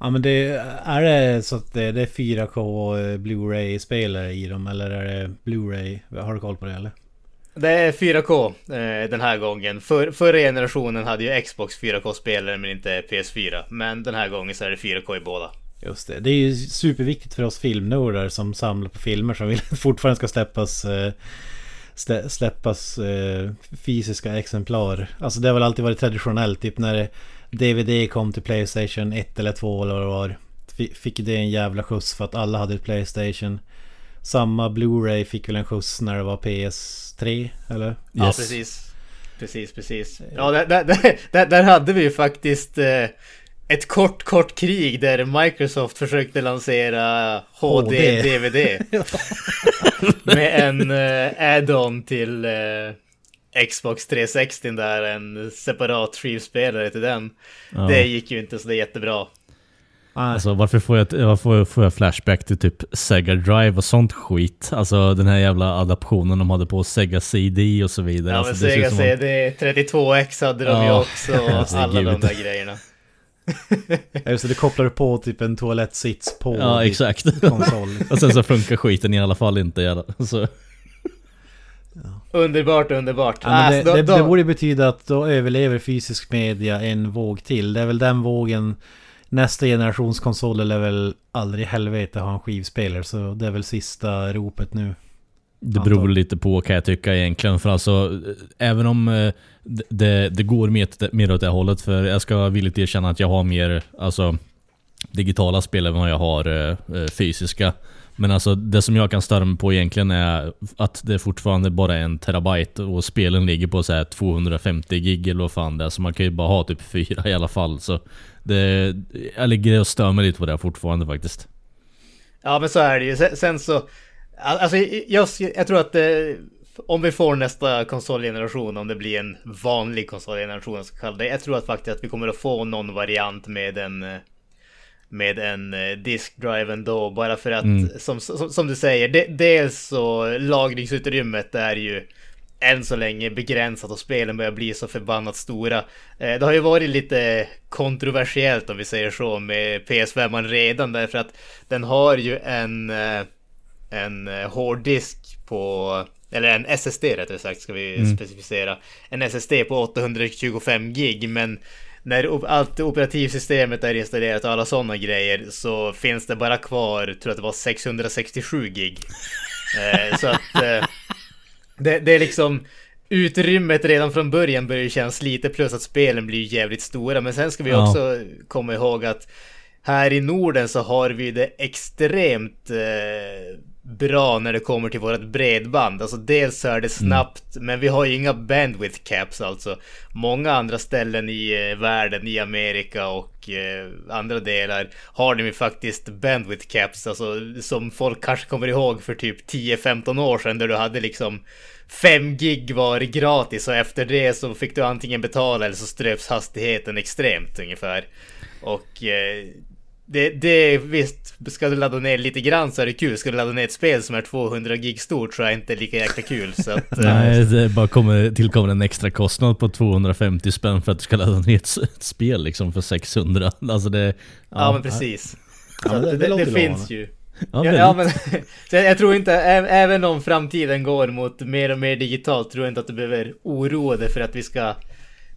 Ja men det är det så att det, det är 4K Blu-ray-spelare i dem eller är det Blu-ray? Har du koll på det eller? Det är 4K eh, den här gången. För, förra generationen hade ju Xbox 4K-spelare men inte PS4. Men den här gången så är det 4K i båda. Just det. Det är ju superviktigt för oss filmnördar som samlar på filmer som vill fortfarande ska släppas eh, slä- släppas eh, fysiska exemplar. Alltså det har väl alltid varit traditionellt. Typ när DVD kom till Playstation 1 eller 2 eller vad det var. Fi- Fick det en jävla skjuts för att alla hade ett Playstation. Samma Blu-ray fick väl en skjuts när det var PS3 eller? Ja, Yes. precis. Precis, precis. Ja, där, där, där, där, hade vi ju faktiskt eh, ett kort, kort krig där Microsoft försökte lansera HD. HD-DVD. med en eh, add-on till eh, Xbox 360 där, en separat skivspelare till den. Ja. Det gick ju inte så det är jättebra. Alltså varför får jag, varför får jag flashback till typ Sega Drive och sånt skit? Alltså den här jävla adaptionen de hade på Sega CD och så vidare. Ja men alltså, det ser Sega CD 32X hade de ju Ja. också och Alltså, alla de gud. där grejerna. Ja, Just det, du kopplar på typ en toalettsits på Ja exakt. konsol. och sen så funkar skiten i alla fall inte. jävla- Så. Underbart, underbart. Ja, Alltså, det, då- det, då- det borde betyda att då överlever fysisk media en våg till. Det är väl den vågen Nästa generations konsoler lär väl aldrig i helvete ha en skivspelare så det är väl sista ropet nu. Det beror Antagligen. lite på kan jag tycka egentligen. För alltså, även om eh, det- det, går mer, åt- mer åt det hållet. För jag ska villigt erkänna att jag har mer alltså, digitala spel än vad jag har eh, eh, fysiska. Men alltså det som jag kan störa mig på egentligen är att det fortfarande bara är en terabyte och spelen ligger på så här 250 gig eller vad fan det är. Så man kan ju bara ha typ fyra i alla fall. Så det, jag ligger och stör mig lite på det fortfarande faktiskt. Ja men så är det ju. Sen, så... Alltså jag, jag tror att det... om vi får nästa konsolgeneration, om det blir en vanlig konsolgeneration, så ska kalla det. Jag tror att faktiskt att vi kommer att få någon variant med en... Eh, med en eh, diskdrive ändå, bara för att Mm. som, som, som du säger, de, dels så lagringsutrymmet är ju än så länge begränsat och spelen börjar bli så förbannat stora. Eh, Det har ju varit lite kontroversiellt om vi säger så med PS5 redan därför att den har ju en, eh, en hårddisk på, eller en SSD rättare sagt ska vi specificera. En SSD på 825 gig men när allt operativsystemet är installerat och alla sådana grejer så finns det bara kvar, tror jag att det var 667 gig. Eh, så att eh, det, det är liksom utrymmet redan från början börjar ju kännas lite plus att spelen blir jävligt stora. Men sen ska vi Ja. också komma ihåg att här i Norden så har vi det extremt eh, bra när det kommer till vårt bredband. Alltså dels så är det snabbt, men vi har ju inga bandwidth caps alltså. Många andra ställen i eh, världen, i Amerika och eh, andra delar har de ju faktiskt bandwidth caps, alltså som folk kanske kommer ihåg för typ 10-15 år sedan där du hade liksom 5 gig var gratis och efter det så fick du antingen betala eller så ströps hastigheten extremt ungefär. Och eh, det, det visst, ska du ladda ner lite grann så är det kul. Ska du ladda ner ett spel som är 200 gig stort så är det inte lika jäkla kul. Så att, eh, Nej, det bara kommer, tillkommer en extra kostnad på 250 spänn för att du ska ladda ner ett, ett spel liksom för 600. Alltså det... ja, men precis. Ja, det- det det, finns ju. Ja, Ja, ja, men, så jag, jag tror inte, även om framtiden går mot mer och mer digitalt, tror jag inte att du behöver oroa dig för att vi ska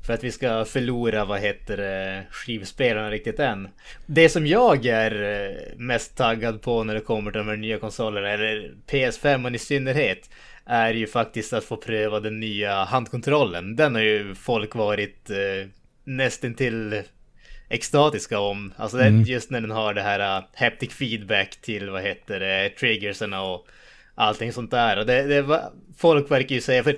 för att vi ska förlora, vad heter det, skivspelarna riktigt än. Det som jag är eh, mest taggad på när det kommer till de här nya konsolerna, eller PS5 i synnerhet, är ju faktiskt att få pröva den nya handkontrollen. Den har ju folk varit eh, nästintill extatiska om. Alltså Mm. just när den har det här uh, haptic feedback till vad heter det, triggerserna och allting sånt där. Och det, det var, folk verkar ju säga, för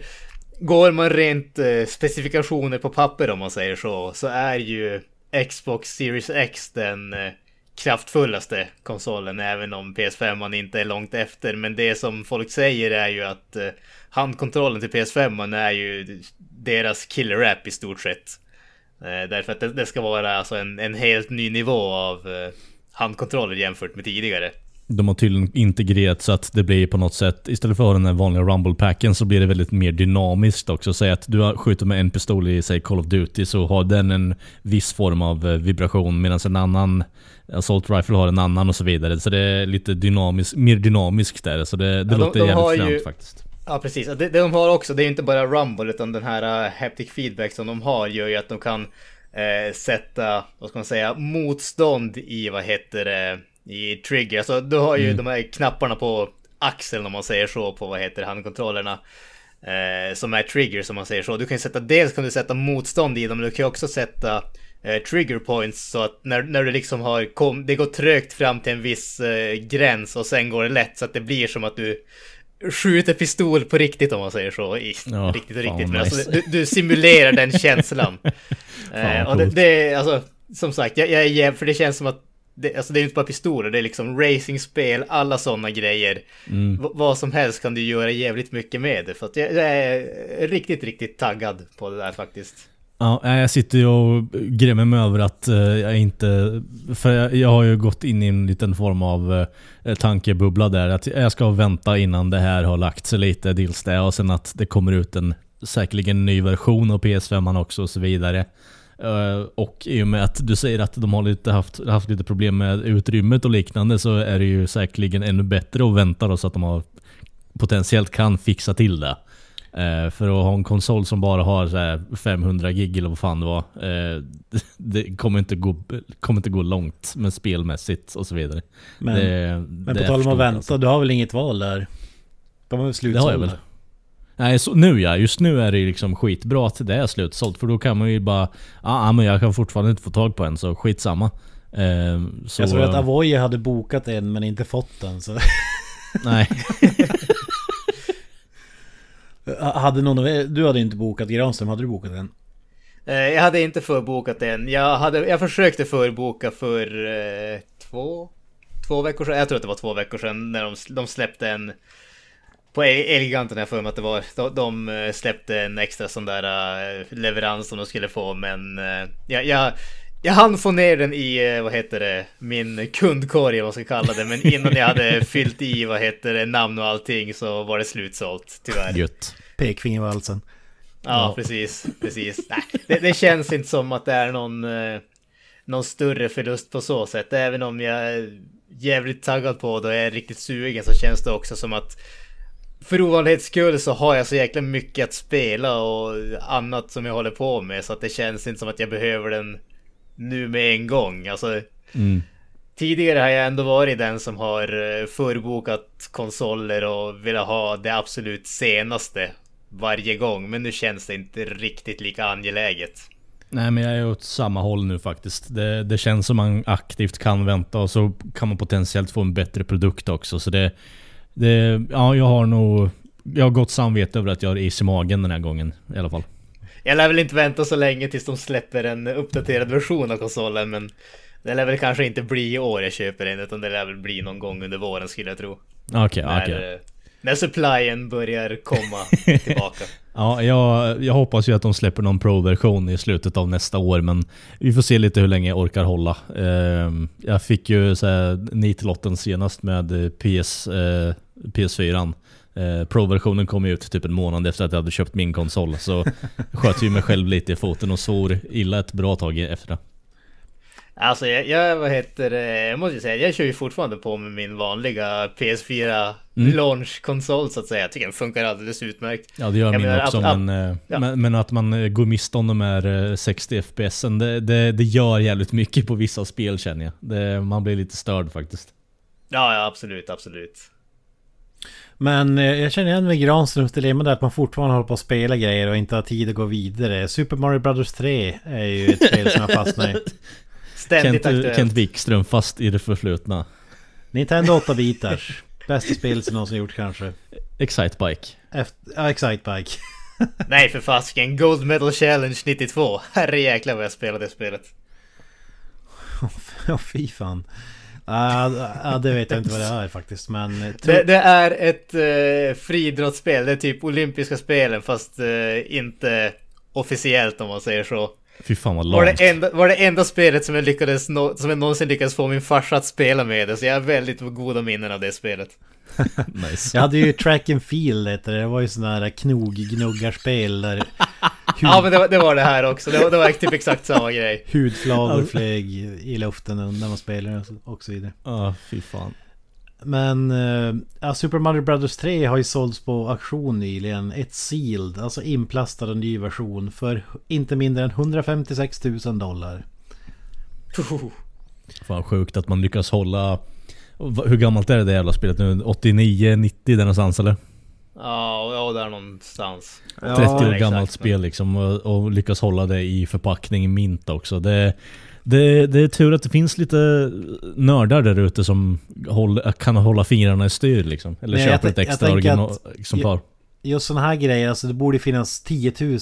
går man rent eh, specifikationer på papper om man säger så, så är ju Xbox Series X den eh, kraftfullaste konsolen, även om PS5 man inte är långt efter. Men det som folk säger är ju att eh, handkontrollen till PS5 man är ju deras killer app i stort sett. Därför att det, ska vara alltså en, en helt ny nivå av handkontroller jämfört med tidigare. De har tydligen integrerat så att det blir på något sätt, istället för den vanliga rumble-packen så blir det väldigt mer dynamiskt också. Säg att du har- skjuter med en pistol i säg Call of Duty så har den en viss form av eh, vibration medan en annan Assault Rifle har en annan och så vidare. Så det är lite dynamiskt, mer dynamiskt där. Så det, det Ja, de- låter de har jävligt ju- fränt faktiskt. Ja precis, det, det de har också, det är inte bara rumble utan den här uh, haptic feedback som de har gör ju att de kan eh, sätta, vad ska man säga, motstånd i vad heter det, i trigger. Alltså du har ju de här knapparna på axeln om man säger så på vad heter handkontrollerna. Eh, som är triggers om man säger så. Du kan sätta, dels kan du sätta motstånd i dem men du kan också sätta eh, trigger points så att när, när du liksom har kom, det går trögt fram till en viss eh, gräns och sen går det lätt så att det blir som att du skjuter pistol på riktigt om man säger så. I, Ja, riktigt och riktigt. vad Men alltså, nice. du, du simulerar den känslan. Eh, och det, det är alltså, som sagt, jag, jag är jäv, för det känns som att det, alltså det är inte bara pistoler, det är liksom racingspel, alla sådana grejer. Mm. V- vad som helst kan du göra jävligt mycket med det. För att jag, jag är riktigt, riktigt taggad på det där faktiskt. Ja, jag sitter ju och grämer mig över att eh, jag inte... För jag, jag har ju gått in i en liten form av eh, tankebubbla där. Att jag ska vänta innan det här har lagt sig lite, dels det. Och sen att det kommer ut en säkerligen ny version av PS5 också och så vidare. Eh, och i och med att du säger att de har lite haft, haft lite problem med utrymmet och liknande så är det ju säkerligen ännu bättre att vänta då så att de har potentiellt kan fixa till det. Eh, för att ha en konsol som bara har så här 500 gig eller vad fan det var. Eh, det kommer inte, gå, kommer inte gå långt med spelmässigt och så vidare. Men, det, men på tal om att vänta, alltså. du har väl inget val där? De har väl Det har jag väl. Nej, så, nu ja. Just nu är det liksom skitbra att det är slutsålt. För då kan man ju bara... Ja, ah, men jag kan fortfarande inte få tag på en, så skitsamma. Eh, så, Jag såg att Avoya hade bokat en men inte fått den så... Nej. hade någon av er, du hade inte bokat Granström, hade du bokat en? Eh, Jag hade inte förbokat än. Jag, hade, jag försökte förboka för eh, två, två veckor sedan. Jag tror att det var två veckor sedan när de, de släppte en... På El- Elgiganten har jag för mig att det var. De, de eh, släppte en extra sån där eh, leverans som de skulle få men... eh, Jag, jag, jag hann få ner den i, vad heter det, min kundkorg vad man ska kalla det. Men innan jag hade fyllt i, vad heter det, namn och allting så var det slutsålt tyvärr. Gött. Pekfingervalsen. Ja, precis. precis. Nej, det, det känns inte som att det är någon, någon större förlust på så sätt. Även om jag är jävligt taggad på det och är riktigt sugen så känns det också som att för ovanlighets skull så har jag så jäkla mycket att spela och annat som jag håller på med så att det känns inte som att jag behöver den nu med en gång. Alltså, Mm. Tidigare har jag ändå varit den som har eh, förbokat konsoler och velat ha det absolut senaste varje gång. Men nu känns det inte riktigt lika angeläget. Nej men jag är åt samma håll nu faktiskt. Det, det känns som man aktivt kan vänta och så kan man potentiellt få en bättre produkt också. Så det... det ja, jag har nog... Jag har gott samvete över att jag har is i magen den här gången i alla fall. Jag lär väl inte vänta så länge tills de släpper en uppdaterad version av konsolen. Men det lär väl kanske inte bli i år jag köper den. Utan det lär väl bli någon gång under våren skulle jag tro. Okej, när, okej. eh, när supplyen börjar komma tillbaka. Ja, jag, jag hoppas ju att de släpper någon Pro-version i slutet av nästa år men vi får se lite hur länge jag orkar hålla. Ehm, jag fick ju nitlotten senast med PS, eh, PS4. Eh, Pro-versionen kom ut typ en månad efter att jag hade köpt min konsol så sköt ju mig själv lite i foten och svor illa ett bra tag efter det. Alltså jag, jag vad heter det, jag måste ju säga, jag kör ju fortfarande på med min vanliga PS4 Mm. launch-konsol så att säga. Jag tycker den funkar alldeles utmärkt. Ja det gör Jag min menar, också ab- men, eh, ja. men, men att man eh, går miste om de här eh, 60 FPS det, det, det gör jävligt mycket på vissa spel känner jag. Det, man blir lite störd faktiskt. Ja, ja absolut, absolut. Men eh, jag känner igen med Granströms dilemma där att man fortfarande håller på att spela grejer och inte har tid att gå vidare. Super Mario Brothers 3 är ju ett spel som jag fastnar i. Ständigt Kent, aktuellt. Kent Wikström fast i det förflutna. Nintendo 8-bitars. Bästa spel som någonsin gjort kanske. Excitebike. Efter, ja, Excitebike. Nej för fasken, Gold Medal Challenge 92. Herre jäklar vad jag spelade det spelet. Ja, fy fan. Ja, det vet jag inte vad det är faktiskt. Men Det, det är ett eh, friidrottsspel, det är typ olympiska spelen fast eh, inte officiellt om man säger så. Fy fan vad Var lamt. det, enda, var det enda spelet som jag, lyckades som jag någonsin lyckades få min farsa att spela med det, så jag har väldigt goda minnen av det spelet. Nice. jag hade ju Track and Field heter det. Det var ju sådana här knog-gnuggarspel där Ja men det var det, var det här också, det var, det var typ exakt samma grej. hudflagor flög i luften när man spelade och så vidare. Ja, fy fan. Men eh, ja, Super Mario Brothers 3 har ju sålts på auktion nyligen. Ett sealed, alltså inplastad och ny version för inte mindre än 156 000 dollar. Fan sjukt att man lyckas hålla... Hur gammalt är det, det jävla spelet nu? 89, 90 där någonstans eller? Ja, ja där någonstans. 30 år exakt, gammalt spel liksom och, och lyckas hålla det i förpackning i mint också. Det, det, det är tur att det finns lite nördar där ute som håller, kan hålla fingrarna i styr liksom. Eller Nej, jag köper ett extra original att- exemplar. Just sådana här grejer, alltså det borde finnas 10 000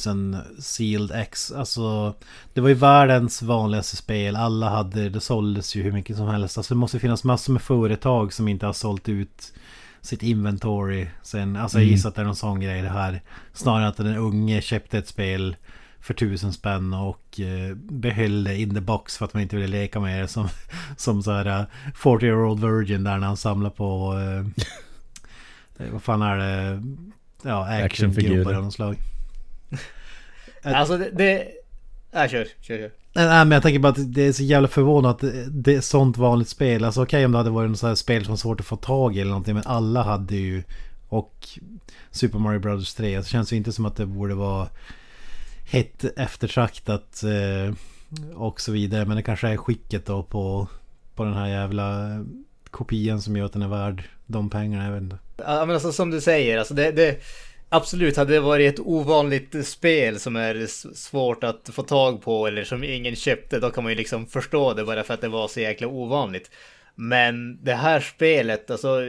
sealed X. Alltså det var ju världens vanligaste spel. Alla hade det, såldes ju hur mycket som helst. Alltså det måste finnas massor med företag som inte har sålt ut sitt inventory sen. Alltså jag Mm. gissar att det är någon sån grej det här. Snarare att den unge köpte ett spel för tusen spänn och eh, behöll det in the box för att man inte ville leka med det som, som så här eh, 40 year old virgin där när han samlar på eh, vad fan är det? Ja, Actionfigurer. actiongubbar av något slag. Alltså det... det... Ja, kör, kör, kör. Nej men jag tänker bara att det är så jävla förvånande att det- är sånt vanligt spel. Alltså okej om det hade varit något sånt här spel som var svårt att få tag i eller någonting. Men alla hade ju Och Super Mario Brothers 3. Det känns ju inte som att det borde vara hett eftertraktat eh, och så vidare. Men det kanske är skicket då på, på den här jävla kopian som gör att den är värd de pengarna. Jag vet inte. Ja men alltså som du säger, alltså det, det Absolut, hade det varit ett ovanligt spel som är svårt att få tag på eller som ingen köpte, då kan man ju liksom förstå det bara för att det var så jäkla ovanligt. Men det här spelet, alltså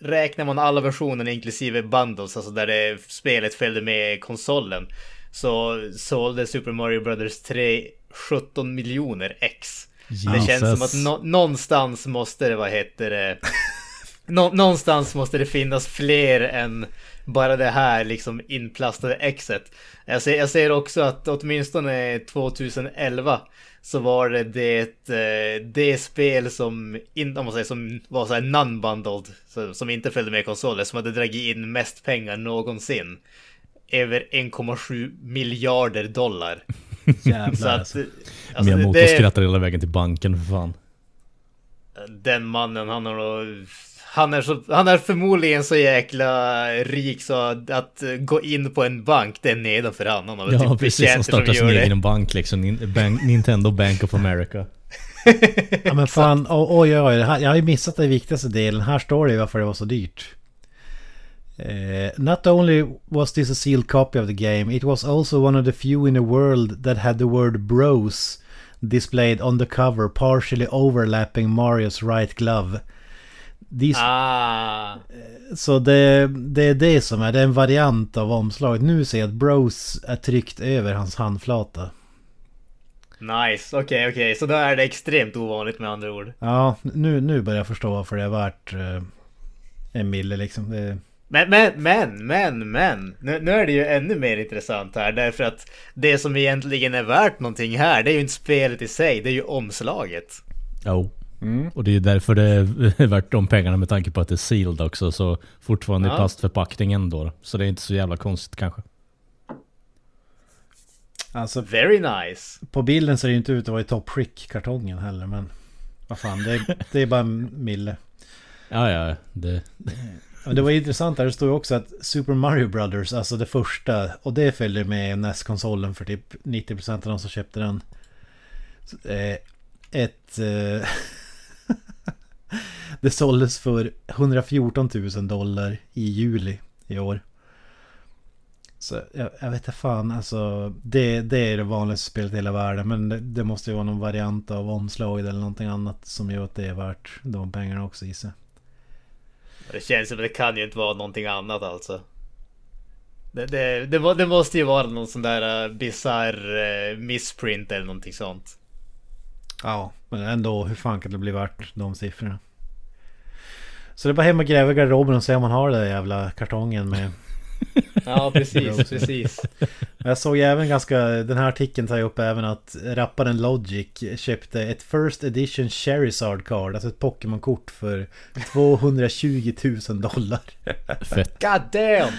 räknar man alla versioner inklusive bundles, alltså där det spelet följde med konsolen, så sålde Super Mario Brothers 3 17 miljoner ex. Jesus. Det känns som att no någonstans måste det, vad heter det, nå någonstans måste det finnas fler än bara det här liksom inplastade exet. Jag ser, jag ser också att åtminstone 2011 så var det det, eh, det spel som, in, om man säger, som var så här non-bundled, som inte följde med konsoler, som hade dragit in mest pengar någonsin. Över 1,7 miljarder dollar. Jävlar så att, alltså. alltså Miyamoto det, skrattar hela vägen till banken för fan. Den mannen, han har nog han är, så, han är förmodligen så jäkla rik så att gå in på en bank, det är nedanför han. Han har ja, typ precis. Han startar sin egen bank liksom. Bank, Nintendo Bank of America. ja men fan, oj oj oj. Jag har ju missat den viktigaste delen. Här står det varför det var så dyrt. Uh, not only was this a sealed copy of the game, it was also one of the few in the world that had the word bros displayed on the cover, partially overlapping Marios right glove. De, ah. Så det, det är det som är, det är en variant av omslaget. Nu ser jag att Bros är tryckt över hans handflata. Nice, okej okay, okej. Okay. Så då är det extremt ovanligt med andra ord. Ja, nu, nu börjar jag förstå varför det är värt eh, en mille liksom. Det... Men, men, men, men, men. Nu, nu, är det ju ännu mer intressant här. Därför att det som egentligen är värt någonting här, det är ju inte spelet i sig. Det är ju omslaget. Jo. Oh. Mm. Och det är därför det är värt de pengarna med tanke på att det är sealed också. Så fortfarande ja. i plastförpackningen då. Så det är inte så jävla konstigt kanske. Alltså, Very nice. På bilden ser det inte ut att vara i top kartongen heller. Men vad fan, det, det är bara en mille. Ja, ja. Det... Men det var intressant där, det står ju också att Super Mario Brothers, alltså det första, och det följde med NES-konsolen för typ 90% av de som köpte den. Eh, ett... Eh, det såldes för 114 000 dollar i juli i år. Så jag, jag vet inte fan, alltså det, det är det vanligaste spelet i hela världen. Men det, det måste ju vara någon variant av omslaget eller någonting annat som gör att det är värt de pengarna också gissar Det känns som att det kan ju inte vara någonting annat alltså. Det, det, det, det måste ju vara någon sån där eh, uh, bisarr uh, eh, missprint eller någonting sånt. Ja, men ändå hur fan kan det bli värt de siffrorna? Så det är bara hem och gräva i garderoben och se om man har den där jävla kartongen med... ja, precis, precis. Jag såg även ganska... Den här artikeln tar ju upp även att rapparen Logic köpte ett First Edition Charizard Card, alltså ett Pokémon-kort för 220 000 dollar. Fett. God damn!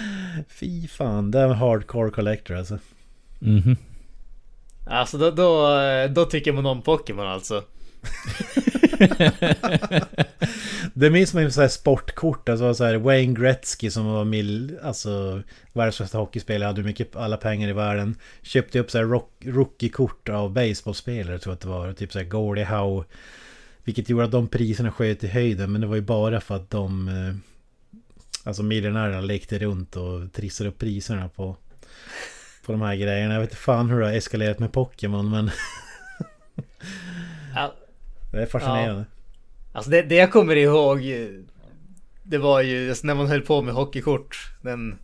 Fy fan, det är en hardcore collector alltså. Mhm. Mm Alltså då, då, eh, då tycker man om Pokémon alltså. det minns man ju så här sportkort, alltså så här Wayne Gretzky som var mil, alltså världens bästa hockeyspelare, hade mycket, alla pengar i världen. Köpte upp så här rock, rookie-kort av baseballspelare tror jag att det var, typ så här Gordie Howe. Vilket gjorde att de priserna sköt i höjden, men det var ju bara för att de, eh, alltså miljonärerna lekte runt och trissade upp priserna på på de här grejerna. Jag vet inte fan hur det har eskalerat med Pokémon men... ja. Det är fascinerande. Ja. Alltså det, det jag kommer ihåg Det var ju alltså när man höll på med hockeykort Den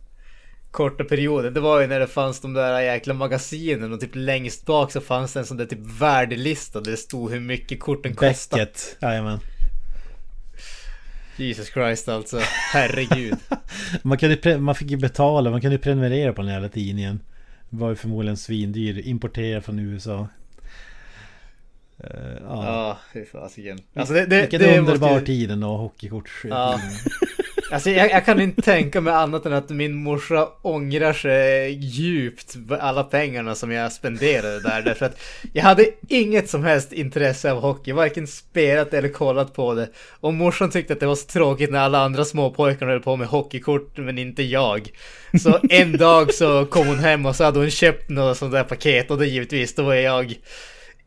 korta perioden Det var ju när det fanns de där jäkla magasinen och typ längst bak så fanns det en sån där typ värdelista där det stod hur mycket korten kostade. Becket, jajamän. Jesus Christ alltså, herregud. man, kunde, man fick ju betala, man kunde prenumerera på den jävla tidningen. Var ju förmodligen svindyr, importerad från USA. Uh, ja, fy fasiken. Alltså det, det, Vilken det underbar måste... tid ändå, hockeykortstiden. Ja. Alltså jag, jag, kan inte tänka mig annat än att min morsa ångrar sig djupt alla pengarna som jag spenderade där. Därför att jag hade inget som helst intresse av hockey, varken spelat eller kollat på det. Och morsan tyckte att det var så tråkigt när alla andra småpojkar höll på med hockeykort, men inte jag. Så en dag så kom hon hem och så hade hon köpt något sånt där paket och då givetvis, då var jag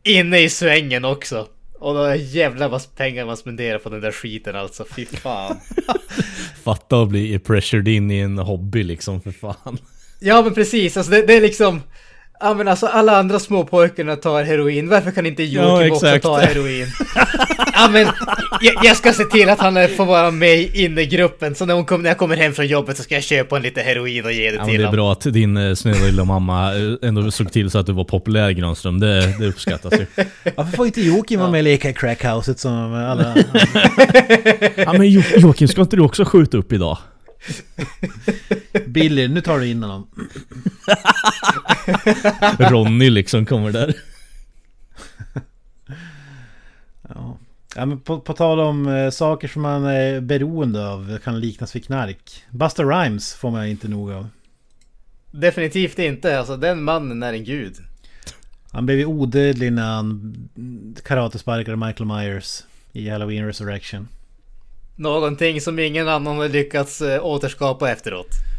inne i svängen också. Och då jävlar vad pengar man spenderar på den där skiten alltså, fy fan. Fatta att bli pressured in i en hobby liksom, för fan. Ja men precis, alltså det, det är liksom Ja men alltså alla andra småpojkarna tar heroin, varför kan inte Joakim ja, också ta heroin? ja men jag, jag, ska se till att han får vara med i innegruppen, så när, hon kom, när jag kommer hem från jobbet så ska jag köpa en lite heroin och ge det ja, till honom. Det är bra att din eh, snälla lilla mamma eh, ändå såg till så att du var populär Granström, det, det uppskattas ju. Varför får inte Joakim vara med och leka i crackhouset som alla Ja men Joakim, ska inte du också skjuta upp idag? Billy, nu tar du in honom. Ronny liksom kommer där. ja. ja men på, på tal om eh, saker som man är beroende av kan liknas vid knark. Buster Rhymes får man inte nog av. Definitivt inte, alltså den mannen är en gud. Han blev ju odödlig när han karatesparkade Michael Myers i Halloween Resurrection. Någonting som ingen annan har lyckats äh, återskapa efteråt.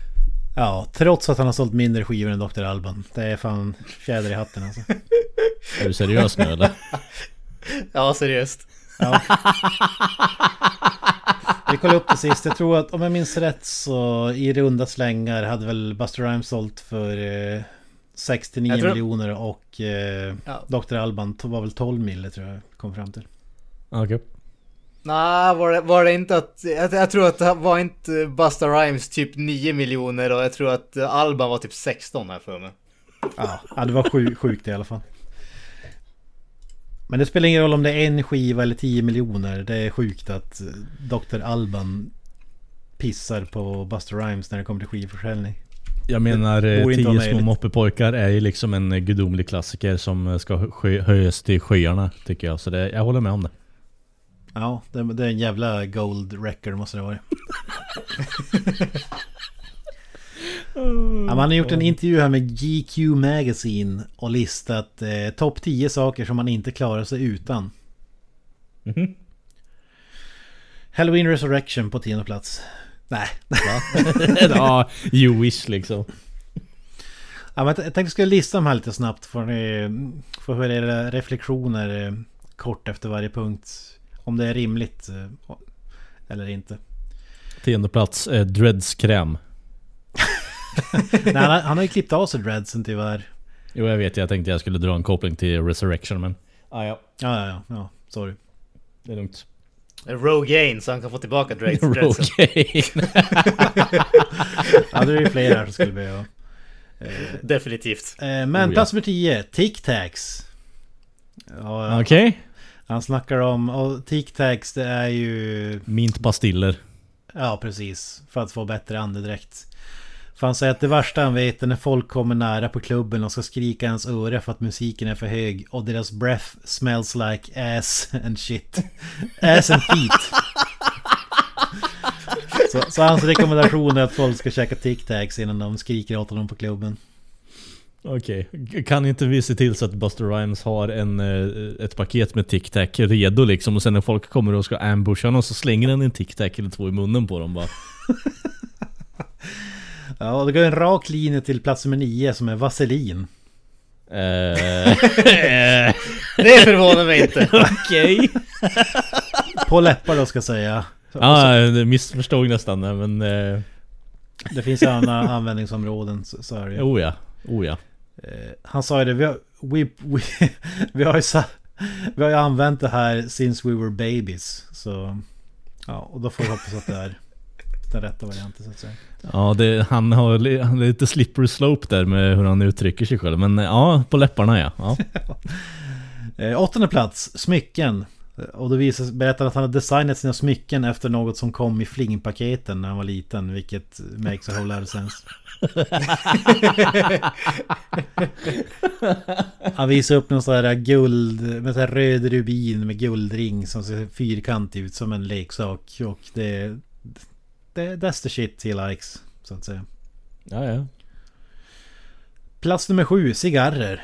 Ja, trots att han har sålt mindre skivor än Dr. Alban. Det är fan fjäder i hatten alltså. Är du seriös nu eller? ja, seriöst. Ja. Vi kollade upp det sist. Jag tror att om jag minns rätt så i runda slängar hade väl Buster Rhymes sålt för eh, 69 tror... miljoner och eh, ja. Dr. Alban var väl 12 mille tror jag kom fram till. Okej. Okay. Nej, var det, var det inte att... Jag, jag, tror att det var inte Busta Rhymes typ 9 miljoner och jag tror att Alban var typ 16 här för mig. Ja, det var sjuk, sjukt i alla fall. Men det spelar ingen roll om det är en skiva eller 10 miljoner. Det är sjukt att Dr. Alban pissar på Buster Rhymes när det kommer till skivförsäljning. Jag menar, eh, Tio små moppepojkar är ju liksom en gudomlig klassiker som ska höjas till skyarna tycker jag. Så det, jag håller med om det. Ja, det, det är en jävla gold record måste det vara. ja, man har gjort en intervju här med GQ Magazine och listat eh, topp 10 saker som man inte klarar sig utan. Mm -hmm. Halloween Resurrection på tionde plats. Nej. ja, you wish liksom. Ja, men jag tänkte jag skulle lista dem här lite snabbt. Får ni få höra era reflektioner eh, kort efter varje punkt. Om det är rimligt eh, eller inte. Tionde plats, eh, Dreads kräm. Nej, han, har, han har ju klippt av sig dreadsen tyvärr. Jo jag vet, jag tänkte jag skulle dra en koppling till Resurrection men... Ah, ja. Ja, ja, ja. Sorry. Det är lugnt. Rogaine så han kan få tillbaka dreads. Rogaine. ja, det är ju fler här som skulle behöva. Eh, Definitivt. Eh, men oh, plats nummer 10, Tic Tacs. Ja, Okej. Okay. Han snackar om, och tic-tacs det är ju... Mintpastiller. Ja, precis. För att få bättre andedräkt. För han säger att det värsta han vet är när folk kommer nära på klubben och ska skrika hans öra för att musiken är för hög och deras breath smells like ass and shit. Ass and feet. Så, så hans rekommendation är att folk ska käka tic-tacs innan de skriker åt honom på klubben. Okej, okay. kan inte vi se till så att Buster Rhymes har en, eh, ett paket med Tic Tac redo liksom och sen när folk kommer och ska ambusha honom så slänger han en Tic Tac eller två i munnen på dem bara. ja, det går en rak linje till plats nummer nio som är vaselin. Eh. det förvånar mig inte. Okej. på läppar då ska jag säga. Ja, ah, missförstod nästan men... Uh... Det finns andra användningsområden så är det ju. Oh ja, oh ja. Eh, han sa ju det, vi har, we, we, vi, har ju sa, vi har ju använt det här since we were babies. Så ja, och då får vi hoppas att det är den rätta varianten så att säga. Ja, det, han har han lite slippery slope där med hur han uttrycker sig själv. Men ja, på läpparna ja. ja. Eh, åttonde plats, smycken. Och då visar, berättar att han har designat sina smycken efter något som kom i flingpaketen när han var liten. Vilket makes a whole lot of sense. han visar upp någon sån här guld, med sån här röd rubin med guldring som ser fyrkantig ut som en leksak. Och det... det, that's the shit he likes. Så att säga. Ja, ja. Plats nummer sju, cigarrer.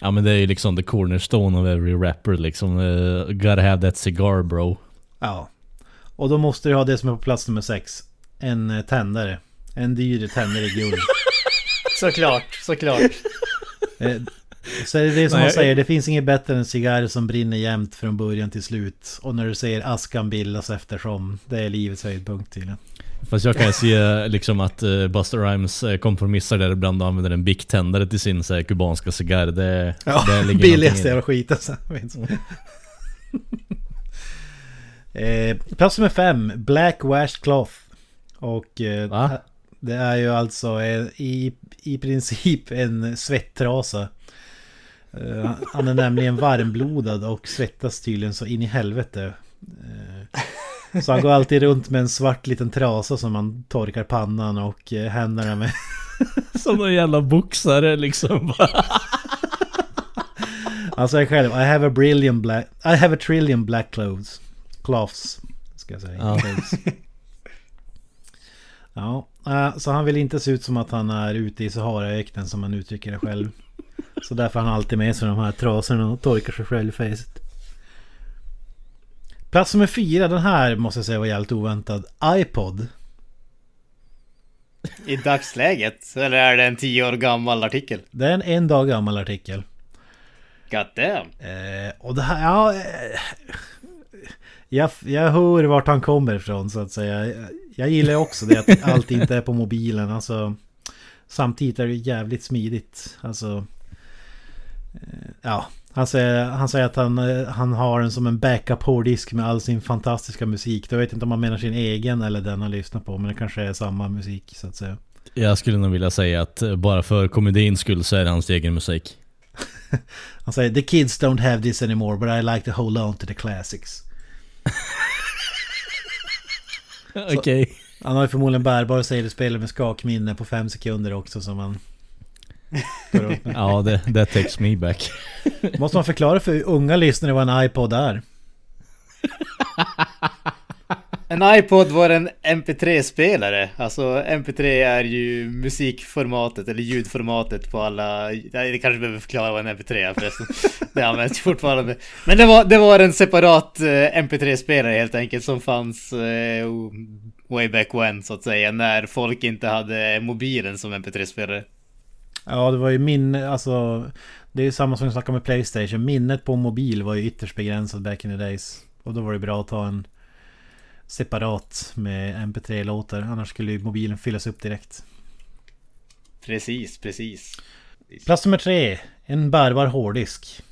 Ja men det är ju liksom the cornerstone of every rapper liksom. Uh, gotta have that cigar bro. Ja. Och då måste du ha det som är på plats nummer sex. En eh, tändare. En dyr tändare i guld. Såklart, såklart. Eh, Så är det det som Nej, man jag- säger, det finns inget bättre än en cigarr som brinner jämt från början till slut. Och när du säger askan bildas eftersom. Det är livets höjdpunkt tydligen. Fast jag kan se liksom att uh, Buster Rhymes eh, kompromissar där ibland och använder en Bic-tändare till sin så här, kubanska cigarr. Det, Ja, det billigaste jävla skiten. så finns. eh, plats nummer fem, Black Washed Cloth. Och eh, det är ju alltså eh, i, i princip en svettrasa. Eh, han är nämligen varmblodad och svettas tydligen så in i helvete. Så han går alltid runt med en svart liten trasa som han torkar pannan och eh, händerna med. Som någon jävla boxare liksom. Han säger själv I have a brilliant black I have a trillion black clothes Cloths Ska jag säga Ja. Ja eh, Så han vill inte se ut som att han är ute i Saharaöknen som han uttrycker det själv Så därför har han alltid med sig de här trasorna och torkar sig själv i facet Plats nummer fyra, den här måste jag säga var jävligt oväntad iPod I dagsläget? Eller är det en tio år gammal artikel? Det är en en dag gammal artikel God damn. Eh, och det här, ja... Eh, jag, jag hör vart han kommer ifrån så att säga. Jag, jag gillar också det att allt inte är på mobilen. Alltså, samtidigt är det jävligt smidigt. Alltså... Eh, ja. Han säger, han säger att han, eh, han har den som en backup hårddisk med all sin fantastiska musik. Jag vet inte om han menar sin egen eller den han lyssnar på. Men det kanske är samma musik så att säga. Jag skulle nog vilja säga att eh, bara för komedins skull så är det hans egen musik. Han säger The kids don't have this anymore but I like to hold on to the classics. Okej. Han har ju förmodligen bärbar CD-spelare med skakminne på fem sekunder också som han... Ja, det, that takes me back. Måste man förklara för unga lyssnare vad en iPod är? En iPod var en MP3-spelare. Alltså MP3 är ju musikformatet eller ljudformatet på alla... Det kanske behöver förklara vad en MP3 är förresten. Det används fortfarande. Men det var, det var en separat eh, MP3-spelare helt enkelt som fanns eh, way back when så att säga. När folk inte hade mobilen som MP3-spelare. Ja, det var ju min... Alltså... Det är ju samma som vi snackade med Playstation. Minnet på mobil var ju ytterst begränsat back in the days. Och då var det bra att ta en separat med MP3-låtar. Annars skulle ju mobilen fyllas upp direkt. Precis, precis. Plats nummer tre. En bärbar hårddisk.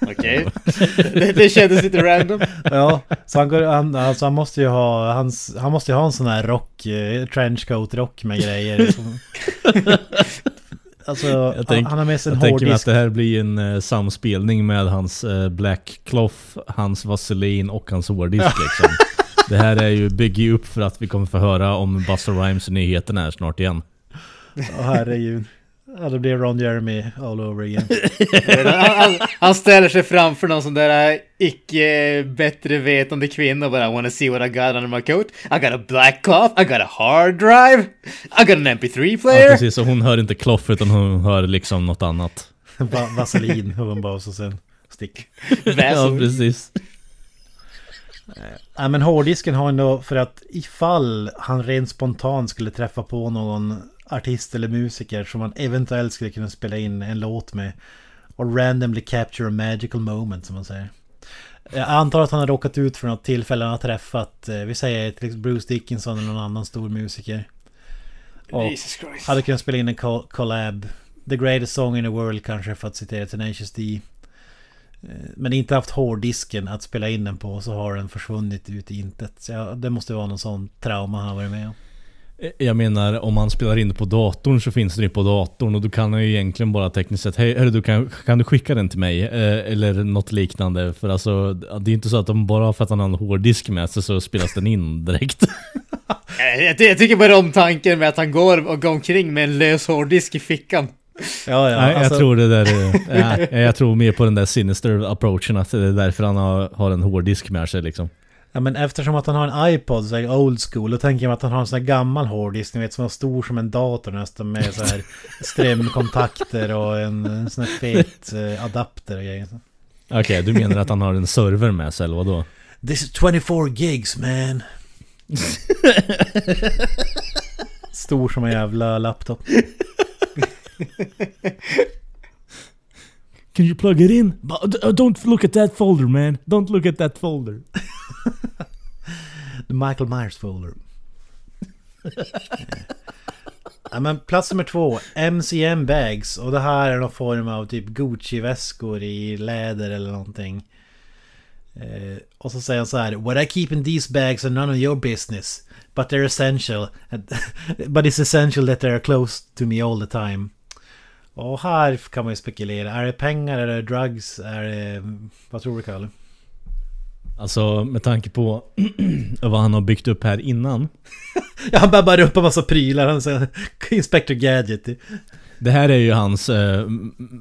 Okej. det, det kändes lite random. Ja, så han, går, han, alltså han måste ju ha hans, Han måste ju ha en sån här rock eh, Trenchcoat rock med grejer som, Alltså Jag tänk- han har med sig en Jag tänker mig att hårddisk det här blir en uh, samspelning med hans eh, Black Cloth, hans Vaseline och hans hårddisk liksom. Det här är ju, bygger upp för att vi kommer få höra om Buster Rhymes nyheterna här snart igen. Åh herregud Ja det blir Ron Jeremy all over again Han, han, han ställer sig framför någon sån där äh, icke bättre vetande kvinna och bara I wanna see what I got under my coat. I got a black cloth, I got a hard drive, I got an MP3 Ja, player. precis, och hon hör inte Cloth utan hon hör liksom något annat. Va Vaselin man bara och så sen stick Ja, precis. Nej men hårddisken har ändå för att ifall han rent spontant skulle träffa på någon artist eller musiker som man eventuellt skulle kunna spela in en låt med och randomly capture a magical moment som man säger. Jag antar att han har råkat ut för något tillfälle han har träffat, eh, vi säger till exempel Bruce Dickinson eller någon annan stor musiker. Och Jesus Christ. hade kunnat spela in en col- collab. The greatest song in the world kanske för att citera Tenacious D. Eh, Men inte haft hårddisken att spela in den på så har den försvunnit ut i intet. Så ja, det måste vara någon sån trauma han har varit med om. Jag menar, om man spelar in det på datorn så finns det ju på datorn och då kan han ju egentligen bara tekniskt sett Hej, hörru, du kan, kan du skicka den till mig? Eh, eller något liknande. För alltså, det är inte så att de bara för att han har en hårddisk med sig så spelas den in direkt. Jag, jag, jag tycker bara om tanken med att han går och går omkring med en lös hårddisk i fickan. Ja, ja. Nej, alltså, jag tror det där är, ja, Jag tror mer på den där sinister approachen att det är därför han har, har en hårddisk med sig liksom. Ja men eftersom att han har en iPod så är det old school. Då tänker jag att han har en sån här gammal hårddisk. Ni vet som är stor som en dator nästan. Med så här strömkontakter och en, en sån här fet eh, adapter och grejer. Okej, du menar att han har en server med sig eller vadå? This is 24 gigs man. Stor som en jävla laptop. Can you plug it in? But uh, don't look at that folder man. Don't look at that folder. The Michael Myers folder. ja, men plats nummer två. MCM bags. Och det här är någon form av typ Gucci-väskor i läder eller någonting. Eh, och så säger han så här. What I keep in these bags are none of your business. But they're essential. but it's essential that they're close to me all the time. Och här kan man ju spekulera. Är det pengar? Är det drugs? Är det... Vad tror du Kalle? Alltså med tanke på vad han har byggt upp här innan. Ja, han babbar upp en massa prylar. Han säger Inspector Gadget. Det här är ju hans uh,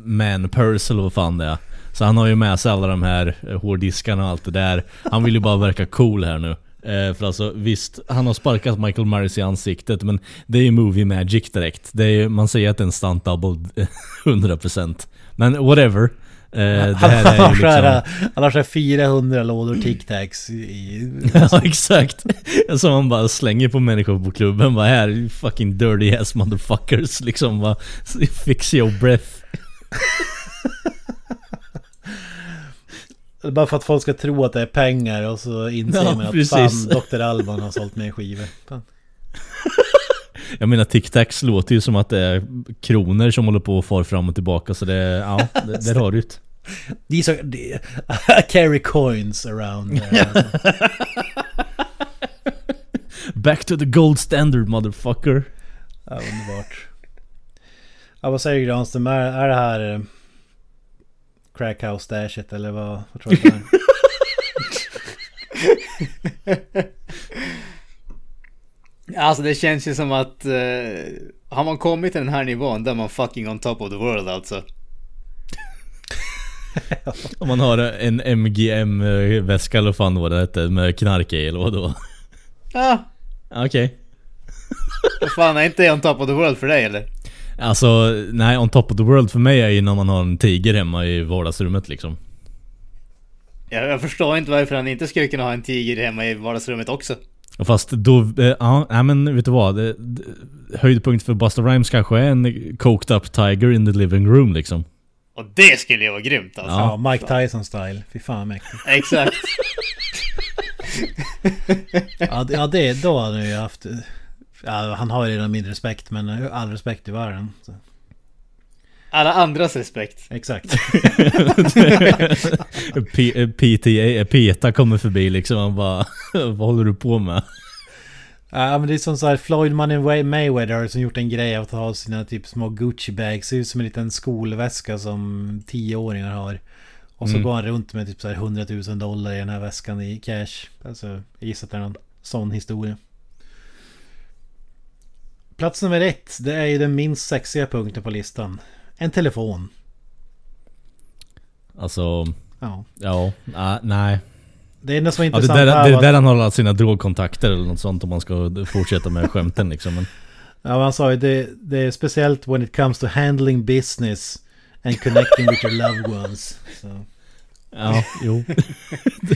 man purse eller vad fan det är. Så han har ju med sig alla de här eh, hårddiskarna och allt det där. Han vill ju bara verka cool här nu. Eh, för alltså visst, han har sparkat Michael Myers i ansiktet men det är ju movie magic direkt. Det är, man säger att det är en stunt double 100%. Men whatever. Eh, är liksom... Han har såhär 400 lådor Tic Tacs i... ja exakt. Som man bara slänger på människor på klubben. Bara här, fucking dirty ass motherfuckers. Liksom bara, fix your breath. Bara för att folk ska tro att det är pengar och så inser Ja, man att precis. fan, Dr. Alban har sålt mer skivor. Fan. Jag menar Tic Tacs låter ju som att det är kronor som håller på och far fram och tillbaka så det, ja, det, där har du det. These are... I carry coins around. there. Back to the gold standard motherfucker. Ja, underbart. Ja, vad säger Granström? Är, är det här... Crackhouse dashet eller vad, vad tror du det är? Alltså det känns ju som att... eh, har man kommit till den här nivån, då är man fucking on top of the world alltså. Om man har en MGM-väska eller vad fan var det hette med knark i eller vadå? Ja, Okej. vad fan är inte on top of the world för dig eller? Alltså, nej, on top of the world för mig är ju när man har en tiger hemma i vardagsrummet liksom. Jag, jag förstår inte varför han inte skulle kunna ha en tiger hemma i vardagsrummet också. Och Fast då, eh, ja, men vet du vad? Det, det, höjdpunkt för Busta Rhymes kanske är en coked up tiger in the living room liksom. Och det skulle ju vara grymt alltså. Ja, Mike Tyson style. Fy fan vad mäktigt. Exakt. Ja, det- ja det, då hade han ju haft... Ja, han har ju redan min respekt men all respekt i världen. Så. Alla andras respekt. Exakt. P- eh, PTA, eh, PETA kommer förbi liksom och bara Vad håller du på med? Ja men det är som så här Floyd Money Mayweather som gjort en grej av att ha sina typ små Gucci bags. Ser ut som en liten skolväska som tioåringar har. Och så Mm. går han runt med typ så här 100 000 dollar i den här väskan i cash. Alltså jag gissar att det är någon sån historia. Plats nummer ett. Det är ju den minst sexiga punkten på listan. En telefon. Alltså, Ja. ja, nej, nej. Det enda som är Ja, det, intressant där, det är där han har sina drogkontakter eller något sånt om man ska fortsätta med skämten liksom. Men, Ja, han sa ju det, det är speciellt when it comes to handling business and connecting with your loved ones. Så. Ja, jo.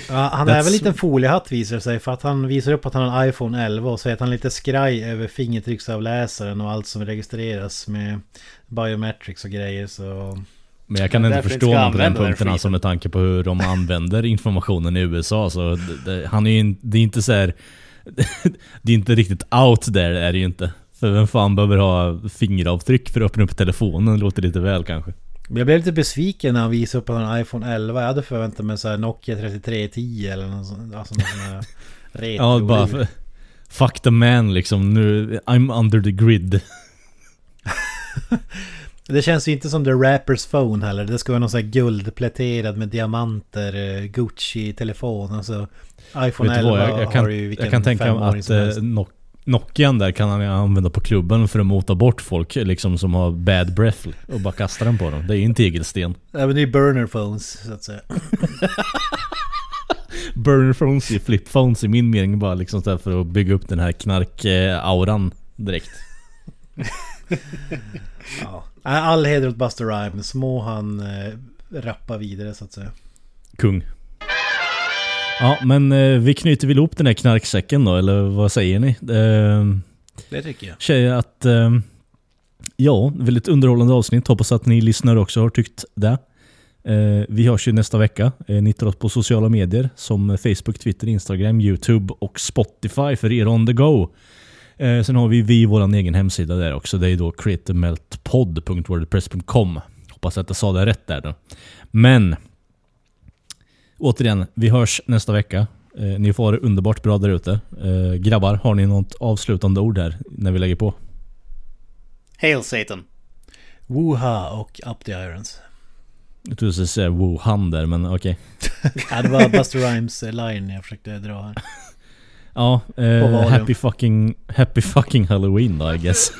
Ja, han är väl lite en foliehatt visar sig för att han visar upp att han har en iPhone 11 och säger att han är lite skraj över fingertrycksavläsaren och allt som registreras med biometrics och grejer så... Men jag kan inte förstå honom på den punkten alltså med tanke på hur de använder informationen i USA så det, det, han är ju in, det är inte så här. Det är inte riktigt out there är det ju inte. För vem fan behöver ha fingeravtryck för att öppna upp telefonen? Det låter lite väl kanske. Jag blev lite besviken när han visade upp har en iPhone 11. Jag hade förväntat mig så här Nokia 3310 eller något sånt. Alltså någon sån här retro. Ja, bara för, Fuck the man liksom. Nu, I'm under the grid. Det känns ju inte som The Rappers Phone heller. Det ska vara någon sån här guldpläterad med diamanter, eh, Gucci-telefon. Alltså iPhone Vet du 11 vad, jag, jag, har kan, ju vilken jag kan tänka mig att eh, Nokian där kan han använda på klubben för att mota bort folk liksom som har bad breath och bara kasta den på dem. Det är ju en tegelsten. Ja men det är burner phones så att säga. burner phones i flip phones i min mening bara liksom så för att bygga upp den här knark-auran direkt. Ja. All heder åt Buster Rhymes. Må han eh, rappa vidare så att säga. Kung. Ja, men eh, vi knyter väl ihop den här knarksäcken då, eller vad säger ni? Eh, Det tycker jag. Tjejer, att... Eh, ja, väldigt underhållande avsnitt. Hoppas att ni lyssnare också har tyckt det. Eh, vi hörs ju nästa vecka. Eh, ni hittar oss på sociala medier som Facebook, Twitter, Instagram, YouTube och Spotify för er on the go. Eh, sen har vi, vi vår egen hemsida där också. Det är då creativemeltpodd.wordpress.com. Hoppas att jag sa det rätt där då. Men återigen, vi hörs nästa vecka. Eh, ni får det underbart bra där ute. Eh, grabbar, har ni något avslutande ord här när vi lägger på? Hail Satan. Woha och Up the Irons. Jag trodde du skulle säga Wuhan där, men okej. Ja, det var Buster Rhymes eh, line jag försökte dra här. Ja, eh, happy fucking, happy fucking halloween då I guess.